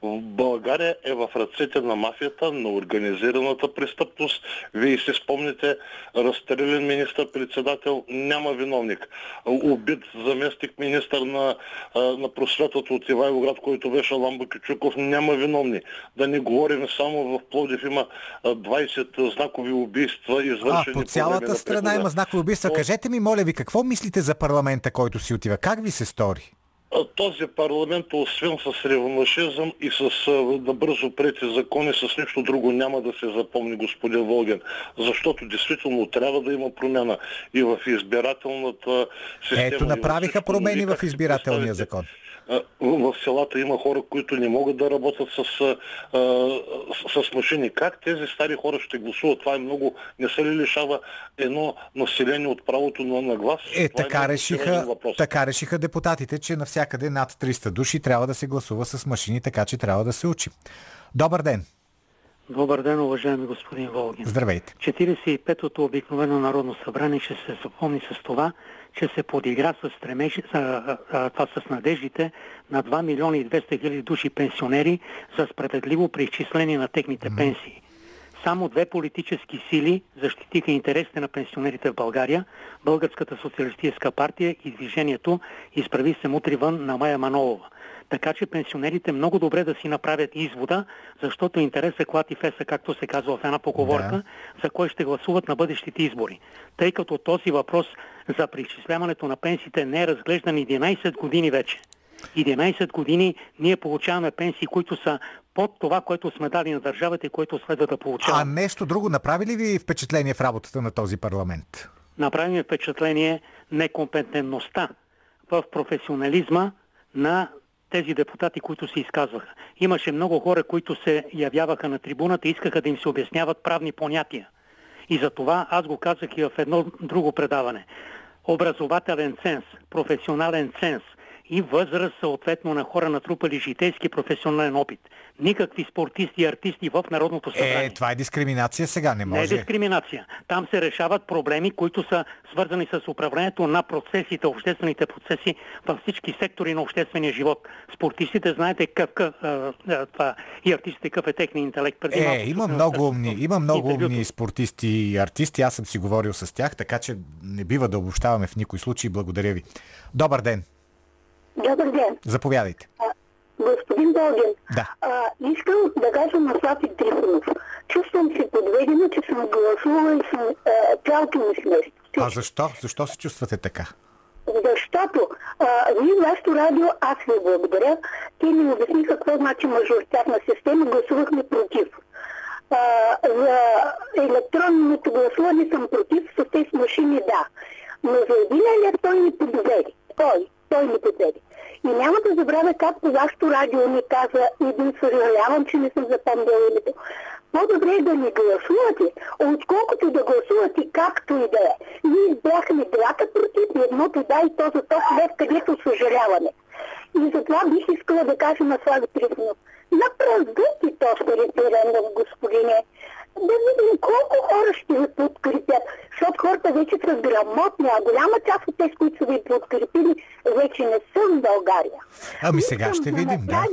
България е в ръцете на мафията, на организираната престъпност. Вие си спомните, разстрелен министър-председател, няма виновник. Убит заместник министър на, на просветата от Ивайлоград, който беше Ламбо Кючуков, няма виновни. Да не говорим само в Плодив има 20 знакови убийства, извършени А, по цялата страна има знакови убийства. Кажете ми, моля ви, какво мислите за парламента, който си отива? Как ви се стори? Този парламент, освен с реваншизъм и с да бързо прети закони, с нищо друго няма да се запомни господин Волген. Защото действително трябва да има промяна и в избирателната система. Ето, направиха промени в избирателния закон в селата има хора, които не могат да работят с, с, с машини. Как тези стари хора ще гласуват? Това е много... Не се ли лишава едно население от правото на, на глас? Е, Това така, е решиха, така решиха депутатите, че навсякъде над 300 души трябва да се гласува с машини, така че трябва да се учи. Добър ден! Добър ден, уважаеми господин Волгин. Здравейте. 45-то обикновено Народно събрание ще се запомни с това, че се подигра с, стремежи, а, а, това с надеждите на 2 милиона и 200 хиляди души пенсионери за справедливо преизчисление на техните mm-hmm. пенсии. Само две политически сили защитиха интересите на пенсионерите в България – Българската социалистическа партия и движението Изправи се мутри вън на Майя Манолова. Така че пенсионерите много добре да си направят извода, защото интерес е клад и феса, както се казва в една поговорка, да. за кой ще гласуват на бъдещите избори. Тъй като този въпрос за преизчисляването на пенсиите не е разглеждан 11 години вече. 11 години ние получаваме пенсии, които са под това, което сме дали на държавата и което следва да получаваме. А нещо друго направи ли ви впечатление в работата на този парламент? Направи ми впечатление некомпетентността в професионализма на тези депутати, които се изказваха. Имаше много хора, които се явяваха на трибуната и искаха да им се обясняват правни понятия. И за това аз го казах и в едно друго предаване. Образователен ценз, професионален ценз – и възраст съответно на хора натрупали житейски професионален опит. Никакви спортисти и артисти в Народното събрание. Е, това е дискриминация сега, не може. Не е дискриминация. Там се решават проблеми, които са свързани с управлението на процесите, обществените процеси във всички сектори на обществения живот. Спортистите, знаете какъв, какъв това, и артистите какъв е техния интелект. Преди е, има много, умни, има много умни спортисти и артисти. Аз съм си говорил с тях, така че не бива да обобщаваме в никой случай. Благодаря ви. Добър ден! Добър ден. Заповядайте. А, господин Болгин, да. а, искам да кажа на Слави Трифонов. Чувствам се подведена, че съм гласувала и съм цялото ми смърт. А защо? Защо се чувствате така? Защото а, вие вашето радио, аз ви благодаря, те ми обясниха какво значи мажоритарна система, гласувахме против. А, за електронното гласуване съм против, с тези машини да. Но за един електронни подведи. Той той подведе. И няма да забравя как по вашето радио ми каза да съжалявам, че не съм запомнила името. По-добре е да ни гласувате, отколкото да гласувате както и да е. Ние избрахме двата против едното да и то за то след където съжаляваме. И затова бих искала да кажа на Слави Трифонов. Направете този референдум, господине. Да видим колко хора ще ви подкрепят, защото хората вече са грамотни, а голяма част от тези, които са ви подкрепили, вече не са в България. Ами сега ще видим, да.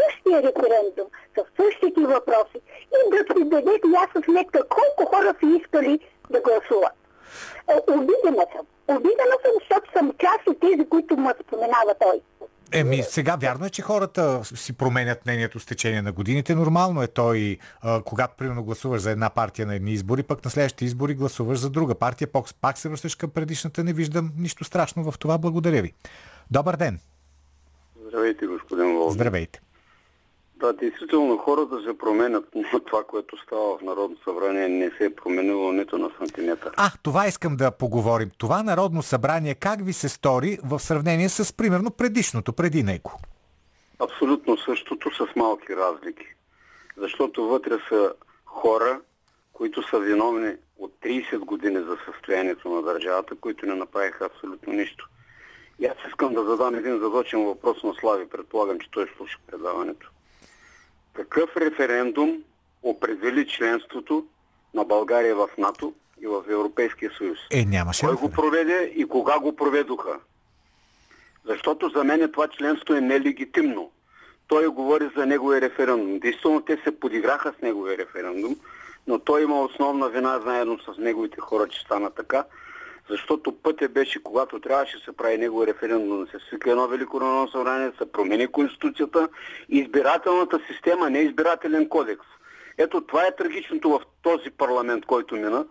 Същия референдум, с същите въпроси и да си дадете ясна сметка колко хора са искали да гласуват. Е, обидена съм. Обидена съм, защото съм част от тези, които му споменава той. Еми, сега вярно е, че хората си променят мнението с течение на годините. Нормално е той, а, когато примерно гласуваш за една партия на едни избори, пък на следващите избори гласуваш за друга партия, пак, пак се връщаш към предишната. Не виждам нищо страшно в това. Благодаря ви. Добър ден. Здравейте, господин Волгин. Здравейте. Да, действително хората се променят, но това, което става в Народно събрание, не се е променило нито на сантиметър. А, това искам да поговорим. Това Народно събрание как ви се стори в сравнение с, примерно, предишното, преди него? Абсолютно същото, с малки разлики. Защото вътре са хора, които са виновни от 30 години за състоянието на държавата, които не направиха абсолютно нищо. И аз искам да задам един задочен въпрос на Слави. Предполагам, че той слуша предаването. Какъв референдум определи членството на България в НАТО и в Европейския съюз? Е, нямаше. Кой го проведе и кога го проведоха? Защото за мен това членство е нелегитимно. Той говори за неговия референдум. Действително те се подиграха с неговия референдум, но той има основна вина заедно с неговите хора, че стана така, защото пътя беше, когато трябваше да се прави негови референдум, да се свика едно велико народно събрание, да се промени Конституцията избирателната система, не избирателен кодекс. Ето това е трагичното в този парламент, който мина,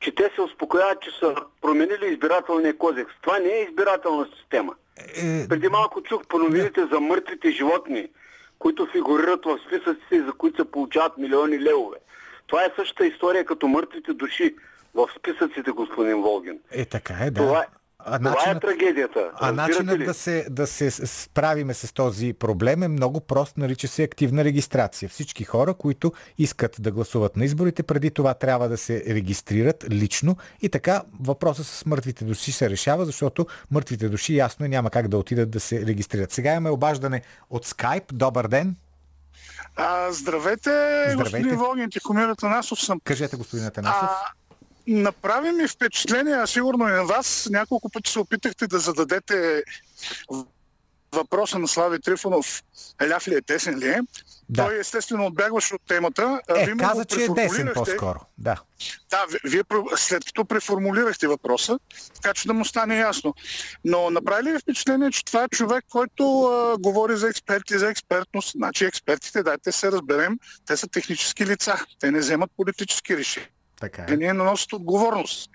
че те се успокояват, че са променили избирателния кодекс. Това не е избирателна система. Е... Преди малко чух по новините за мъртвите животни, които фигурират в списъците за които се получават милиони левове. Това е същата история като мъртвите души в списъците, господин Волгин. Е, така е, да. Това, а начинът, това е трагедията. А начинът да се, да се справиме с този проблем е много прост, нарича се активна регистрация. Всички хора, които искат да гласуват на изборите, преди това трябва да се регистрират лично и така въпросът с мъртвите души се решава, защото мъртвите души ясно е няма как да отидат да се регистрират. Сега имаме обаждане от Skype. Добър ден! А, здравейте, здравейте, господин Волгин, Тихомир Атанасов съм. Кажете, господин Атанасов. А, Направи ми впечатление, а сигурно и на вас, няколко пъти се опитахте да зададете въпроса на Слави Трифонов, ляв ли е, десен ли е. Да. Той естествено отбягваше от темата. Е, вие каза, че е десен по-скоро. Да. Да, вие след като преформулирахте въпроса, така че да му стане ясно. Но направи ли впечатление, че това е човек, който а, говори за експерти, за експертност? Значи експертите, дайте се разберем, те са технически лица. Те не вземат политически решения. Така е. Не носят отговорност.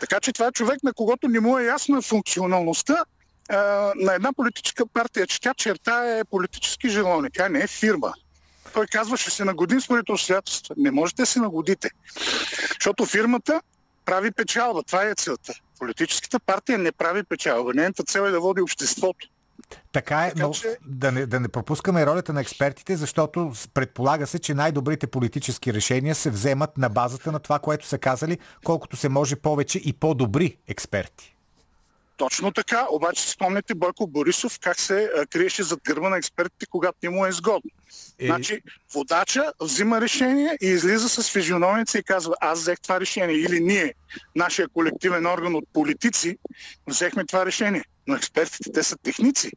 Така че това е човек, на когото не му е ясна функционалността а, на една политическа партия, че тя черта е политически желание. Тя не е фирма. Той казва, ще се нагодим с моите обстоятелства. Не можете да се нагодите. Защото фирмата прави печалба. Това е целта. Политическата партия не прави печалба. Нейната цел е да води обществото. Така е, но че... да, не, да не пропускаме ролята на експертите, защото предполага се, че най-добрите политически решения се вземат на базата на това, което са казали, колкото се може повече и по-добри експерти. Точно така, обаче спомняте Бойко Борисов как се а, криеше зад гърба на експертите, когато не му е изгодно. Е... Значи, водача взима решение и излиза с физиономица и казва, аз взех това решение. Или ние, нашия колективен орган от политици, взехме това решение. Но експертите, те са техници.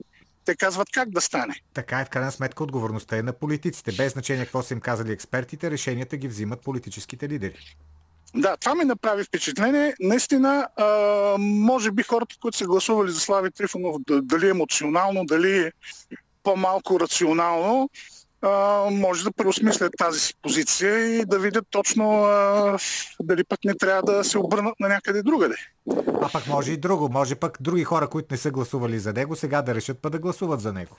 Те казват как да стане. Така е, в крайна сметка отговорността е на политиците. Без значение какво са им казали експертите, решенията ги взимат политическите лидери. Да, това ми направи впечатление. Наистина, а, може би хората, които са гласували за Слави Трифонов, дали емоционално, дали по-малко рационално, а, може да преосмислят тази си позиция и да видят точно а, дали пък не трябва да се обърнат на някъде другаде. А пък може и друго. Може пък други хора, които не са гласували за него, сега да решат па да гласуват за него.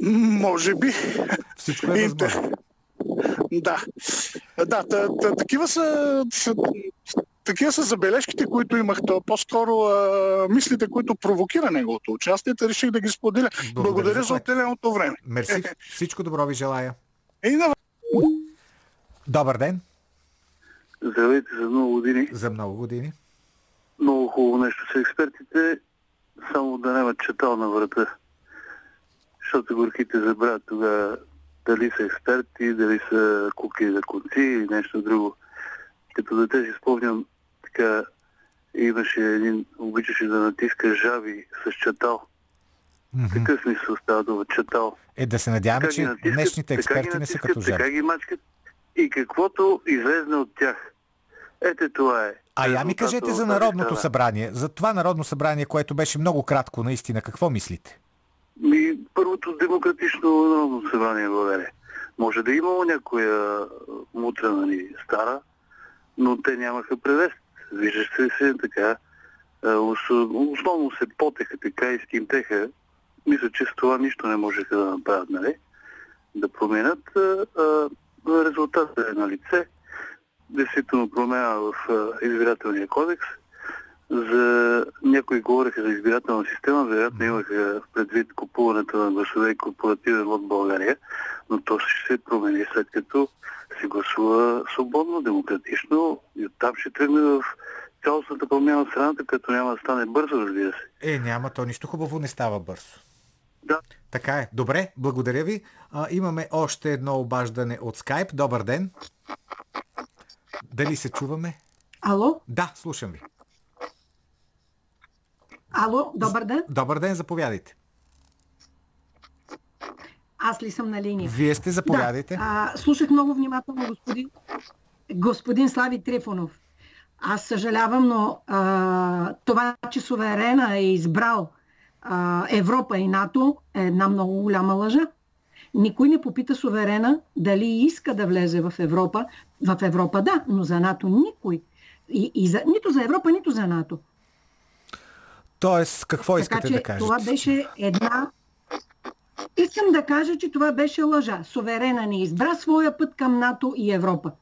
Може би. Всичко е възможно. Да. Да, та, та, такива са, са такива са забележките, които имах. То по-скоро а, мислите, които провокира неговото участие, реших да ги споделя. Благодаря, Благодаря за отделеното време. Мерси. Всичко добро ви желая. И на... Добър ден. Здравейте за много години. За много години. Много хубаво нещо са експертите, само да нямат четал на врата. Защото горките забравят тогава дали са експерти, дали са куки за конци или нещо друго. Като дете си спомням, така имаше един, обичаше да натиска жаби с чатал. Мгм. Какъв смисъл става дума? Чатал. Е, да се надяваме, Така че натискат, днешните експерти не са натискат, като жаби. Така ги мачкат и каквото излезне от тях. Ето това е. А я ми кажете за Народното страна. събрание. За това Народно събрание, което беше много кратко, наистина. Какво мислите? Ми, първото демократично народно събрание в България. Може да е имало някоя мутра, нали, стара, но те нямаха превес. Виждаше се така. Основно се потеха така и стимтеха. Мисля, че с това нищо не можеха да направят, нали? Да променят. Резултатът е на лице. Действително промяна в избирателния кодекс. За някои говореха за избирателна система, вероятно имаха предвид купуването на гласове и корпоративен от България, но то ще се промени след като се гласува свободно, демократично и оттам ще тръгне в цялостната промяна в страната, като няма да стане бързо, разбира се. Е, няма, то нищо хубаво не става бързо. Да. Така е. Добре, благодаря ви. А, имаме още едно обаждане от скайп. Добър ден. Дали се чуваме? Ало? Да, слушам ви. Ало, добър ден. Добър ден, заповядайте. Аз ли съм на линия? Вие сте, заповядайте. Да. А, слушах много внимателно господин, господин Слави Трифонов. Аз съжалявам, но а, това, че суверена е избрал а, Европа и НАТО е една много голяма лъжа. Никой не попита суверена дали иска да влезе в Европа. В Европа да, но за НАТО никой. И, и за, нито за Европа, нито за НАТО. Тоест, какво искате така че да кажете? това беше една... Искам да кажа, че това беше лъжа. Суверена не избра своя път към НАТО и Европа.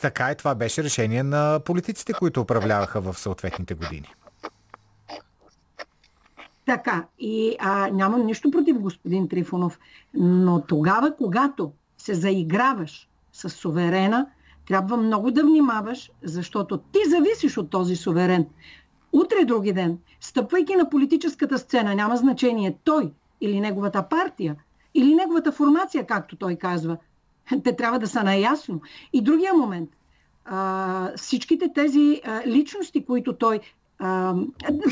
Така е, това беше решение на политиците, които управляваха в съответните години. Така, и а, нямам нищо против господин Трифонов, но тогава, когато се заиграваш с суверена, трябва много да внимаваш, защото ти зависиш от този суверен. Утре други ден, стъпвайки на политическата сцена, няма значение той или неговата партия, или неговата формация, както той казва. Те трябва да са наясно. И другия момент. А, всичките тези а, личности, които той а,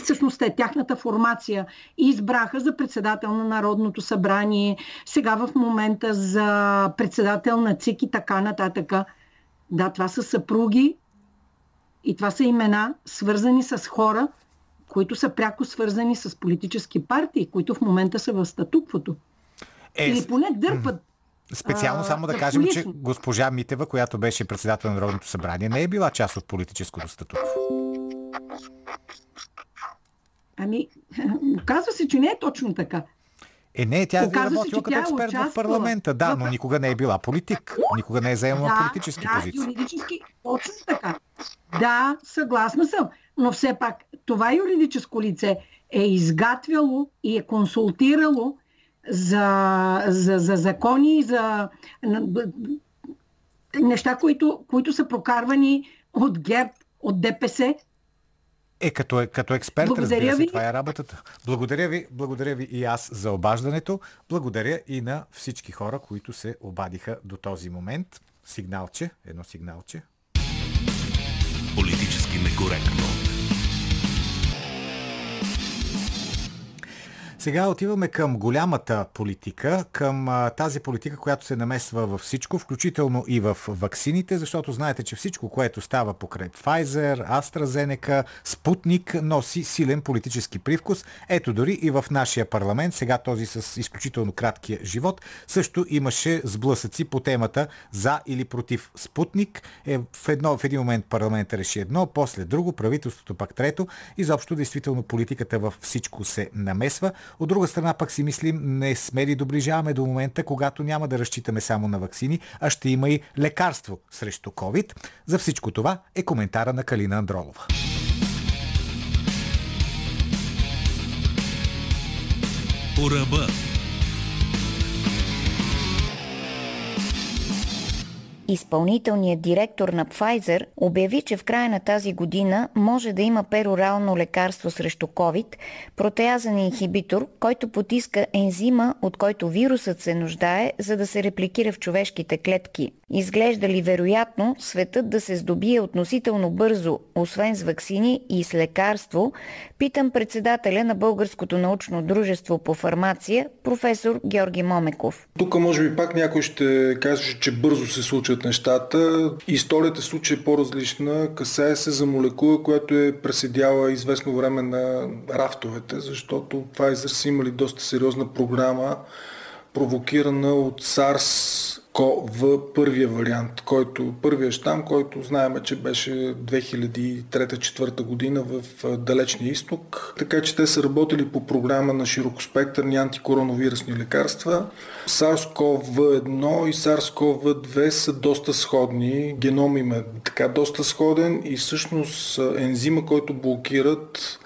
всъщност е тяхната формация, избраха за председател на Народното събрание, сега в момента за председател на ЦИК и така нататък. Да, това са съпруги и това са имена, свързани с хора, които са пряко свързани с политически партии, които в момента са в статуквото. Е, Или поне дърпат Специално само да кажем, че госпожа Митева, която беше председател на Народното събрание, не е била част от политическото статукво. Ами, <laughs> оказва се, че не е точно така. Е, не, тя е Оказва се, работила като е експерт в парламента, да, но никога не е била политик. Никога не е заемала политически да, позиции. юридически, точно така. Да, съгласна съм, но все пак това юридическо лице е изгатвяло и е консултирало за, за, за закони, за неща, които, които са прокарвани от ГЕРБ, от ДПС. Е, като, е, като експерт, Благодаря разбира се, ви. това е работата. Благодаря ви, благодаря ви и аз за обаждането. Благодаря и на всички хора, които се обадиха до този момент. Сигналче, едно сигналче. Политически некоректно. Сега отиваме към голямата политика, към тази политика, която се намесва във всичко, включително и в ваксините, защото знаете, че всичко, което става покрай Pfizer, AstraZeneca, Спутник, носи силен политически привкус. Ето дори и в нашия парламент, сега този с изключително краткия живот, също имаше сблъсъци по темата за или против Спутник. Е, в, едно, в един момент парламента реши едно, после друго, правителството пак трето. Изобщо, действително, политиката във всичко се намесва. От друга страна пък си мислим, не сме ли доближаваме до момента, когато няма да разчитаме само на вакцини, а ще има и лекарство срещу COVID. За всичко това е коментара на Калина Андролова. По. Изпълнителният директор на Pfizer обяви, че в края на тази година може да има перорално лекарство срещу COVID, протеазен инхибитор, който потиска ензима, от който вирусът се нуждае, за да се репликира в човешките клетки. Изглежда ли вероятно светът да се здобие относително бързо, освен с вакцини и с лекарство, питам председателя на Българското научно дружество по фармация, професор Георги Момеков. Тук може би пак някой ще каже, че бързо се случват нещата. Историята случай е по-различна. Касае се за молекула, която е преседяла известно време на рафтовете, защото Pfizer са имали доста сериозна програма, провокирана от SARS в първия вариант, който, първия щам, който знаем, че беше 2003-2004 година в Далечния изток. Така че те са работили по програма на широкоспектърни антикороновирусни лекарства. SARS-CoV-1 и SARS-CoV-2 са доста сходни. Геном им е така доста сходен и всъщност ензима, който блокират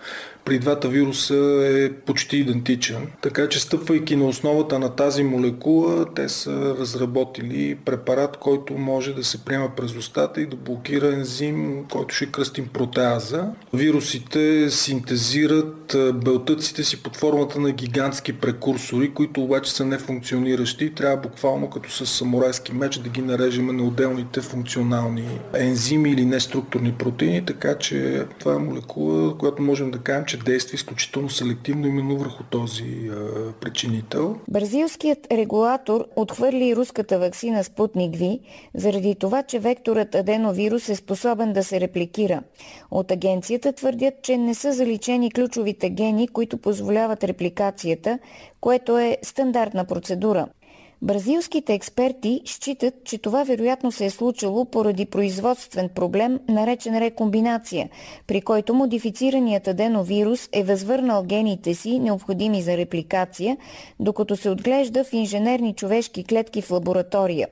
при двата вируса е почти идентичен. Така че стъпвайки на основата на тази молекула, те са разработили препарат, който може да се приема през устата и да блокира ензим, който ще кръстим протеаза. Вирусите синтезират белтъците си под формата на гигантски прекурсори, които обаче са нефункциониращи трябва буквално като с самурайски меч да ги нарежеме на отделните функционални ензими или неструктурни протеини, така че това е молекула, която можем да кажем, че действа изключително селективно именно върху този а, причинител. Бразилският регулатор отхвърли руската вакцина Спутник Ви заради това, че векторът аденовирус е способен да се репликира. От агенцията твърдят, че не са заличени ключовите гени, които позволяват репликацията, което е стандартна процедура. Бразилските експерти считат, че това вероятно се е случило поради производствен проблем, наречен рекомбинация, при който модифицираният аденовирус е възвърнал гените си, необходими за репликация, докато се отглежда в инженерни човешки клетки в лаборатория.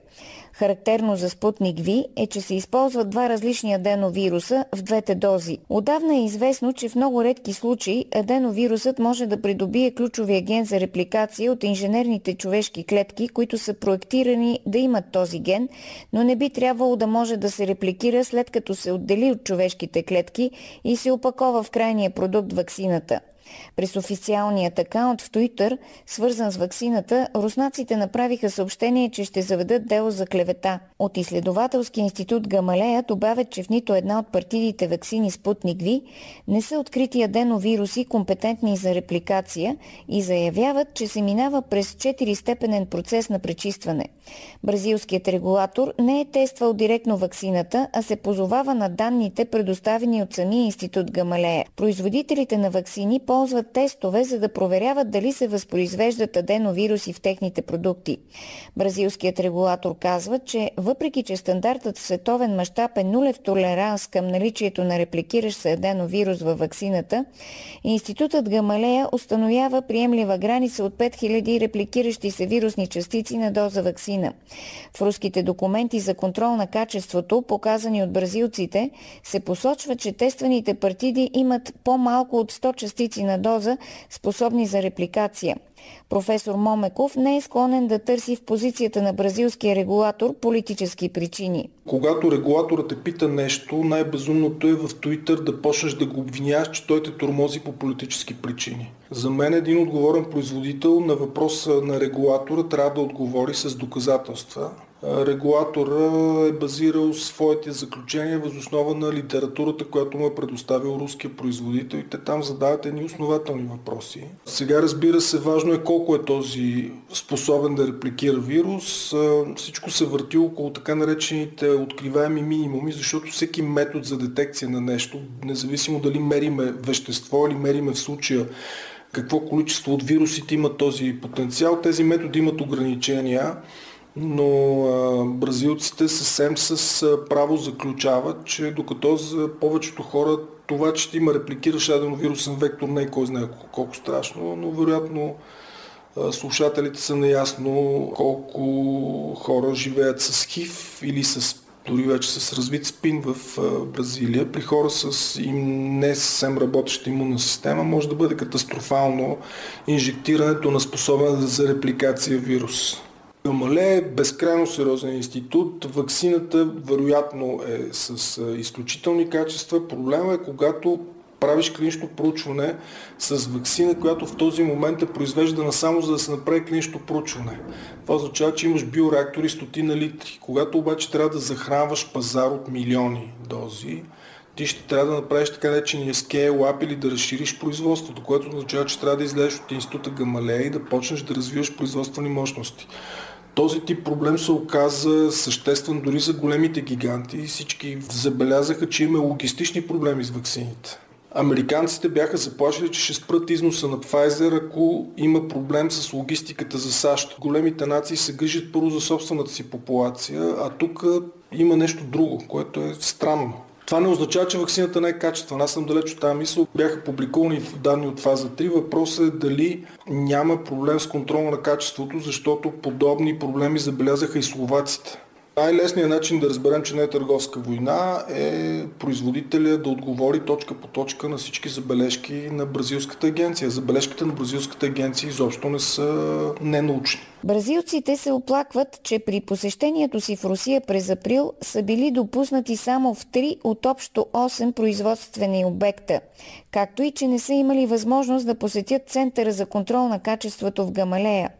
Характерно за Спутник Ви е, че се използват два различни аденовируса в двете дози. Отдавна е известно, че в много редки случаи аденовирусът може да придобие ключовия ген за репликация от инженерните човешки клетки, които са проектирани да имат този ген, но не би трябвало да може да се репликира след като се отдели от човешките клетки и се опакова в крайния продукт ваксината. През официалният акаунт в Туитър, свързан с ваксината, руснаците направиха съобщение, че ще заведат дело за клевета. От изследователски институт Гамалея добавят, че в нито една от партидите ваксини Спутник Ви не са открити аденовируси, компетентни за репликация и заявяват, че се минава през 4-степенен процес на пречистване. Бразилският регулатор не е тествал директно ваксината, а се позовава на данните, предоставени от самия институт Гамалея. Производителите на ваксини по използват тестове, за да проверяват дали се възпроизвеждат аденовируси в техните продукти. Бразилският регулатор казва, че въпреки, че стандартът в световен мащаб е нулев толеранс към наличието на репликиращ се аденовирус във ваксината, Институтът Гамалея установява приемлива граница от 5000 репликиращи се вирусни частици на доза ваксина. В руските документи за контрол на качеството, показани от бразилците, се посочва, че тестваните партиди имат по-малко от 100 частици на доза, способни за репликация. Професор Момеков не е склонен да търси в позицията на бразилския регулатор политически причини. Когато регулаторът те пита нещо, най-безумното е в Твитър да почнеш да го обвиняваш, че той те тормози по политически причини. За мен един отговорен производител на въпроса на регулатора трябва да отговори с доказателства, регулатора е базирал своите заключения въз основа на литературата, която му е предоставил руския производител и те там задават едни основателни въпроси. Сега разбира се, важно е колко е този способен да репликира вирус. Всичко се върти около така наречените откриваеми минимуми, защото всеки метод за детекция на нещо, независимо дали мериме вещество или мериме в случая какво количество от вирусите има този потенциал, тези методи имат ограничения но а, бразилците съвсем с а, право заключават, че докато за повечето хора това, че има репликиращ аденовирусен вектор не е кой знае колко, страшно, но вероятно а, слушателите са наясно колко хора живеят с ХИВ или с дори вече с развит спин в Бразилия. При хора с им не съвсем работеща имунна система може да бъде катастрофално инжектирането на способен за репликация вирус. Гамале е безкрайно сериозен институт. Ваксината вероятно е с изключителни качества. Проблема е когато правиш клинично проучване с вакцина, която в този момент е произвеждана само за да се направи клинично проучване. Това означава, че имаш биореактори стотина литри. Когато обаче трябва да захранваш пазар от милиони дози, ти ще трябва да направиш така наречения scale up или да разшириш производството, което означава, че трябва да излезеш от института Гамалея и да почнеш да развиваш производствени мощности. Този тип проблем се оказа съществен дори за големите гиганти. Всички забелязаха, че има логистични проблеми с вакцините. Американците бяха заплашили, че ще спрат износа на Pfizer, ако има проблем с логистиката за САЩ. Големите нации се грижат първо за собствената си популация, а тук има нещо друго, което е странно. Това не означава, че вакцината не е качествена. Аз съм далеч от тази мисъл. Бяха публикувани данни от фаза 3. Въпросът е дали няма проблем с контрола на качеството, защото подобни проблеми забелязаха и словаците. Най-лесният начин да разберем, че не е търговска война е производителя да отговори точка по точка на всички забележки на бразилската агенция. Забележките на бразилската агенция изобщо не са ненаучни. Бразилците се оплакват, че при посещението си в Русия през април са били допуснати само в 3 от общо 8 производствени обекта, както и че не са имали възможност да посетят Центъра за контрол на качеството в Гамалея.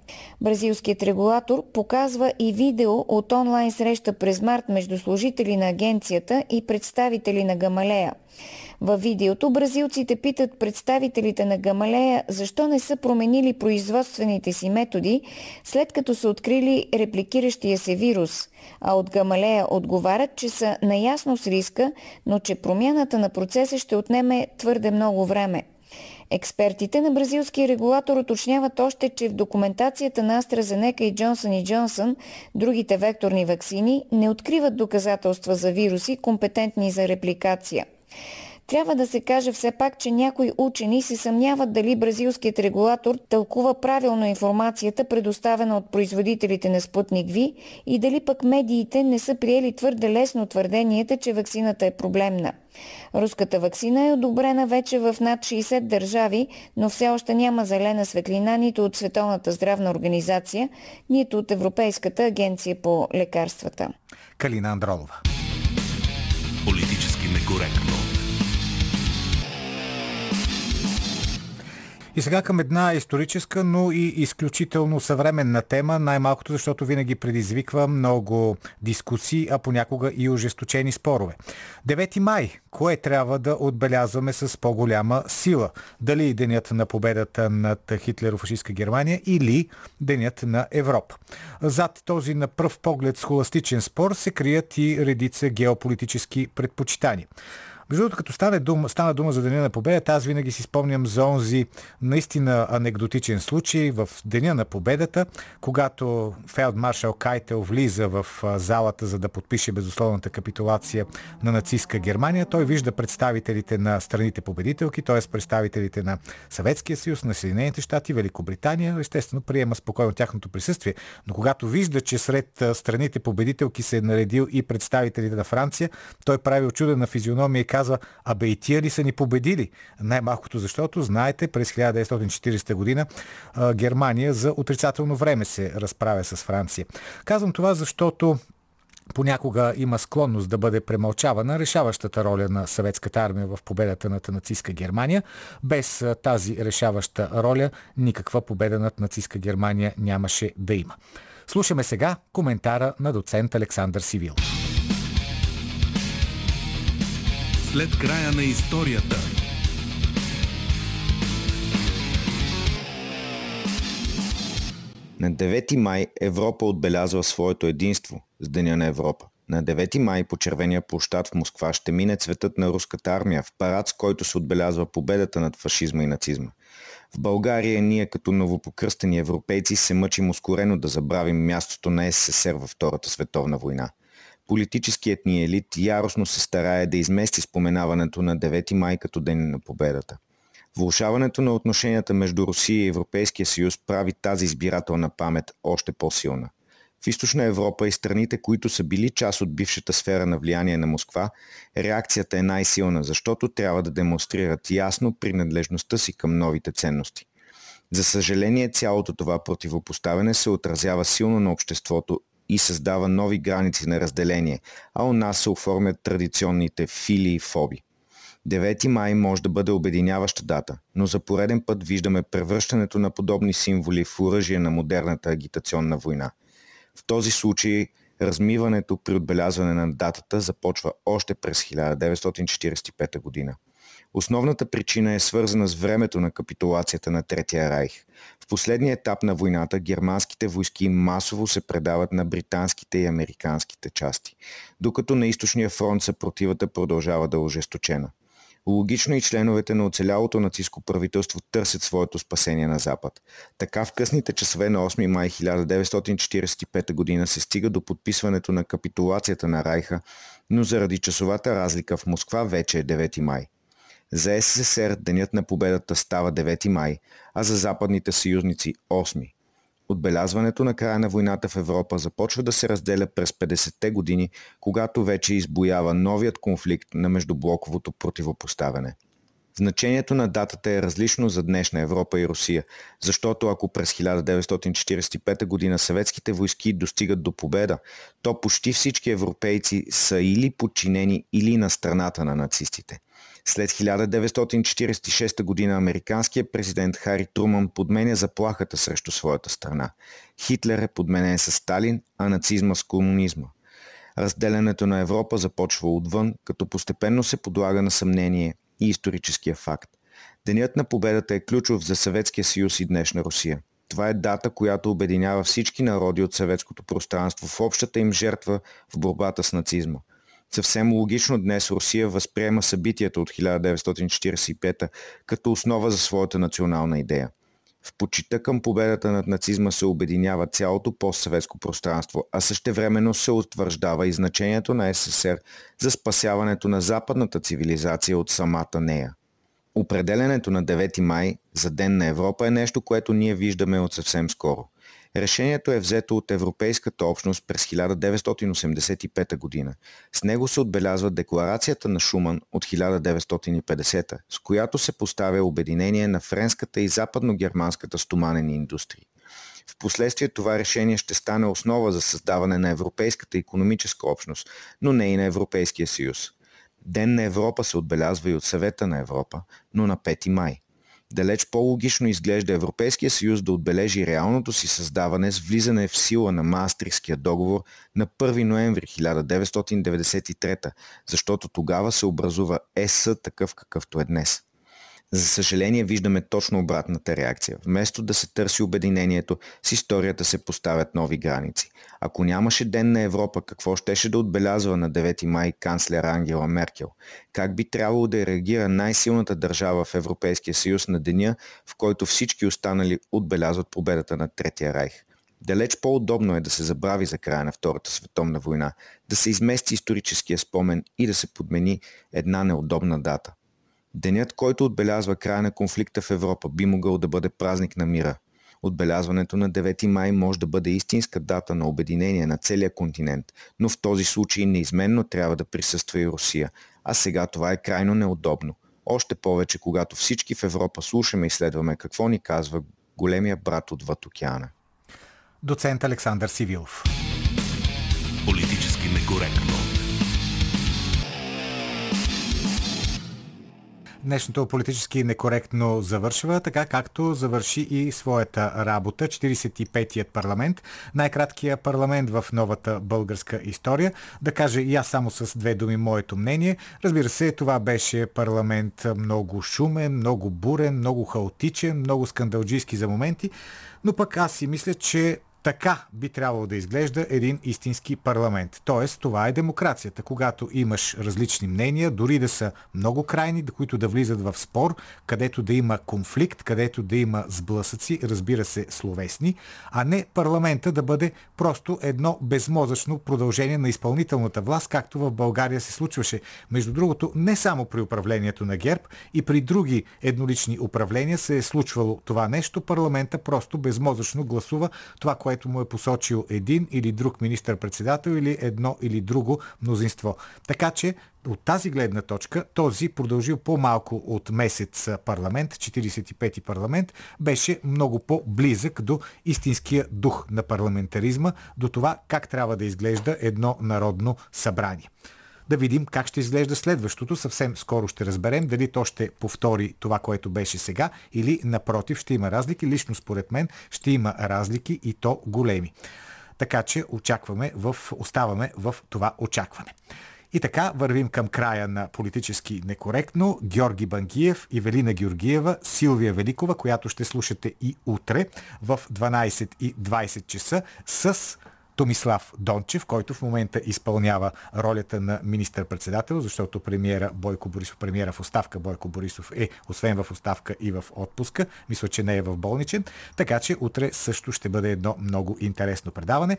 Бразилският регулатор показва и видео от онлайн среща през март между служители на агенцията и представители на Гамалея. Във видеото бразилците питат представителите на Гамалея защо не са променили производствените си методи, след като са открили репликиращия се вирус, а от Гамалея отговарят, че са наясно с риска, но че промяната на процеса ще отнеме твърде много време. Експертите на бразилския регулатор уточняват още, че в документацията на AstraZeneca и Johnson Johnson, другите векторни вакцини, не откриват доказателства за вируси, компетентни за репликация. Трябва да се каже все пак, че някои учени се съмняват дали бразилският регулатор тълкува правилно информацията, предоставена от производителите на Спутник Ви и дали пък медиите не са приели твърде лесно твърденията, че вакцината е проблемна. Руската вакцина е одобрена вече в над 60 държави, но все още няма зелена светлина нито от Световната здравна организация, нито от Европейската агенция по лекарствата. Калина Андролова. Политически некоректно. И сега към една историческа, но и изключително съвременна тема, най-малкото защото винаги предизвиква много дискусии, а понякога и ожесточени спорове. 9 май. Кое трябва да отбелязваме с по-голяма сила? Дали денят на победата над Хитлеро-фашистска Германия или денят на Европа? Зад този на пръв поглед схоластичен спор се крият и редица геополитически предпочитания. Между другото, като стане дума, стана дума за Деня на победата, аз винаги си спомням за онзи наистина анекдотичен случай в Деня на победата, когато фелдмаршал Кайтел влиза в залата, за да подпише безусловната капитулация на нацистска Германия. Той вижда представителите на страните победителки, т.е. представителите на Съветския съюз, на Съединените щати, Великобритания. Естествено, приема спокойно тяхното присъствие. Но когато вижда, че сред страните победителки се е наредил и представителите на Франция, той прави очудена физиономия и казва, казва, абе и тия ли са ни победили? Най-малкото защото, знаете, през 1940 година Германия за отрицателно време се разправя с Франция. Казвам това, защото понякога има склонност да бъде премълчавана решаващата роля на съветската армия в победата над нацистска Германия. Без тази решаваща роля никаква победа над нацистска Германия нямаше да има. Слушаме сега коментара на доцент Александър Сивил. След края на историята. На 9 май Европа отбелязва своето единство с Деня на Европа. На 9 май по червения площад в Москва ще мине цветът на руската армия в парад, с който се отбелязва победата над фашизма и нацизма. В България ние като новопокръстени европейци се мъчим ускорено да забравим мястото на СССР във Втората световна война. Политическият ни елит яростно се старае да измести споменаването на 9 май като ден на победата. Влушаването на отношенията между Русия и Европейския съюз прави тази избирателна памет още по-силна. В източна Европа и страните, които са били част от бившата сфера на влияние на Москва, реакцията е най-силна, защото трябва да демонстрират ясно принадлежността си към новите ценности. За съжаление, цялото това противопоставяне се отразява силно на обществото и създава нови граници на разделение, а у нас се оформят традиционните фили и фоби. 9 май може да бъде обединяваща дата, но за пореден път виждаме превръщането на подобни символи в оръжие на модерната агитационна война. В този случай размиването при отбелязване на датата започва още през 1945 година. Основната причина е свързана с времето на капитулацията на Третия райх. В последния етап на войната германските войски масово се предават на британските и американските части, докато на източния фронт съпротивата продължава да е ожесточена. Логично и членовете на оцелялото нацистско правителство търсят своето спасение на Запад. Така в късните часове на 8 май 1945 г. се стига до подписването на капитулацията на Райха, но заради часовата разлика в Москва вече е 9 май. За СССР денят на победата става 9 май, а за западните съюзници 8. Отбелязването на края на войната в Европа започва да се разделя през 50-те години, когато вече избоява новият конфликт на междублоковото противопоставяне. Значението на датата е различно за днешна Европа и Русия, защото ако през 1945 г. съветските войски достигат до победа, то почти всички европейци са или подчинени, или на страната на нацистите – след 1946 година американският президент Хари Труман подменя заплахата срещу своята страна. Хитлер е подменен с Сталин, а нацизма с комунизма. Разделянето на Европа започва отвън, като постепенно се подлага на съмнение и историческия факт. Денят на победата е ключов за Съветския съюз и днешна Русия. Това е дата, която обединява всички народи от съветското пространство в общата им жертва в борбата с нацизма. Съвсем логично днес Русия възприема събитията от 1945 като основа за своята национална идея. В почита към победата над нацизма се обединява цялото постсъветско пространство, а същевременно се утвърждава и значението на СССР за спасяването на западната цивилизация от самата нея. Определенето на 9 май за Ден на Европа е нещо, което ние виждаме от съвсем скоро – Решението е взето от Европейската общност през 1985 година. С него се отбелязва декларацията на Шуман от 1950, с която се поставя обединение на френската и западно-германската стоманени индустрии. Впоследствие това решение ще стане основа за създаване на Европейската економическа общност, но не и на Европейския съюз. Ден на Европа се отбелязва и от Съвета на Европа, но на 5 май – Далеч по-логично изглежда Европейския съюз да отбележи реалното си създаване с влизане в сила на Маастрихския договор на 1 ноември 1993, защото тогава се образува ЕС такъв какъвто е днес. За съжаление виждаме точно обратната реакция. Вместо да се търси обединението, с историята се поставят нови граници. Ако нямаше Ден на Европа, какво щеше да отбелязва на 9 май канцлер Ангела Меркел? Как би трябвало да реагира най-силната държава в Европейския съюз на деня, в който всички останали отбелязват победата на Третия райх? Далеч по-удобно е да се забрави за края на Втората световна война, да се измести историческия спомен и да се подмени една неудобна дата. Денят, който отбелязва края на конфликта в Европа, би могъл да бъде празник на мира. Отбелязването на 9 май може да бъде истинска дата на обединение на целия континент, но в този случай неизменно трябва да присъства и Русия, а сега това е крайно неудобно. Още повече, когато всички в Европа слушаме и следваме какво ни казва големия брат отвъд океана. Доцент Александър Сивилов. Политически некоректно. Днешното политически некоректно завършва, така както завърши и своята работа. 45-тият парламент, най-краткият парламент в новата българска история. Да кажа и аз само с две думи моето мнение. Разбира се, това беше парламент много шумен, много бурен, много хаотичен, много скандалджийски за моменти, но пък аз си мисля, че така би трябвало да изглежда един истински парламент. Тоест, това е демокрацията. Когато имаш различни мнения, дори да са много крайни, които да влизат в спор, където да има конфликт, където да има сблъсъци, разбира се, словесни, а не парламента да бъде просто едно безмозъчно продължение на изпълнителната власт, както в България се случваше. Между другото, не само при управлението на ГЕРБ, и при други еднолични управления се е случвало това нещо. Парламента просто безмозъчно гласува това, което което му е посочил един или друг министър-председател или едно или друго мнозинство. Така че от тази гледна точка, този продължил по-малко от месец парламент, 45-ти парламент, беше много по-близък до истинския дух на парламентаризма, до това как трябва да изглежда едно народно събрание. Да видим как ще изглежда следващото. Съвсем скоро ще разберем дали то ще повтори това, което беше сега или напротив ще има разлики. Лично според мен ще има разлики и то големи. Така че очакваме в, оставаме в това очакване. И така вървим към края на политически некоректно. Георги Бангиев, Ивелина Георгиева, Силвия Великова, която ще слушате и утре в 12.20 часа с Томислав Дончев, който в момента изпълнява ролята на министър-председател, защото премиера Бойко Борисов, премиера в оставка Бойко Борисов е освен в оставка и в отпуска. Мисля, че не е в болничен. Така че утре също ще бъде едно много интересно предаване.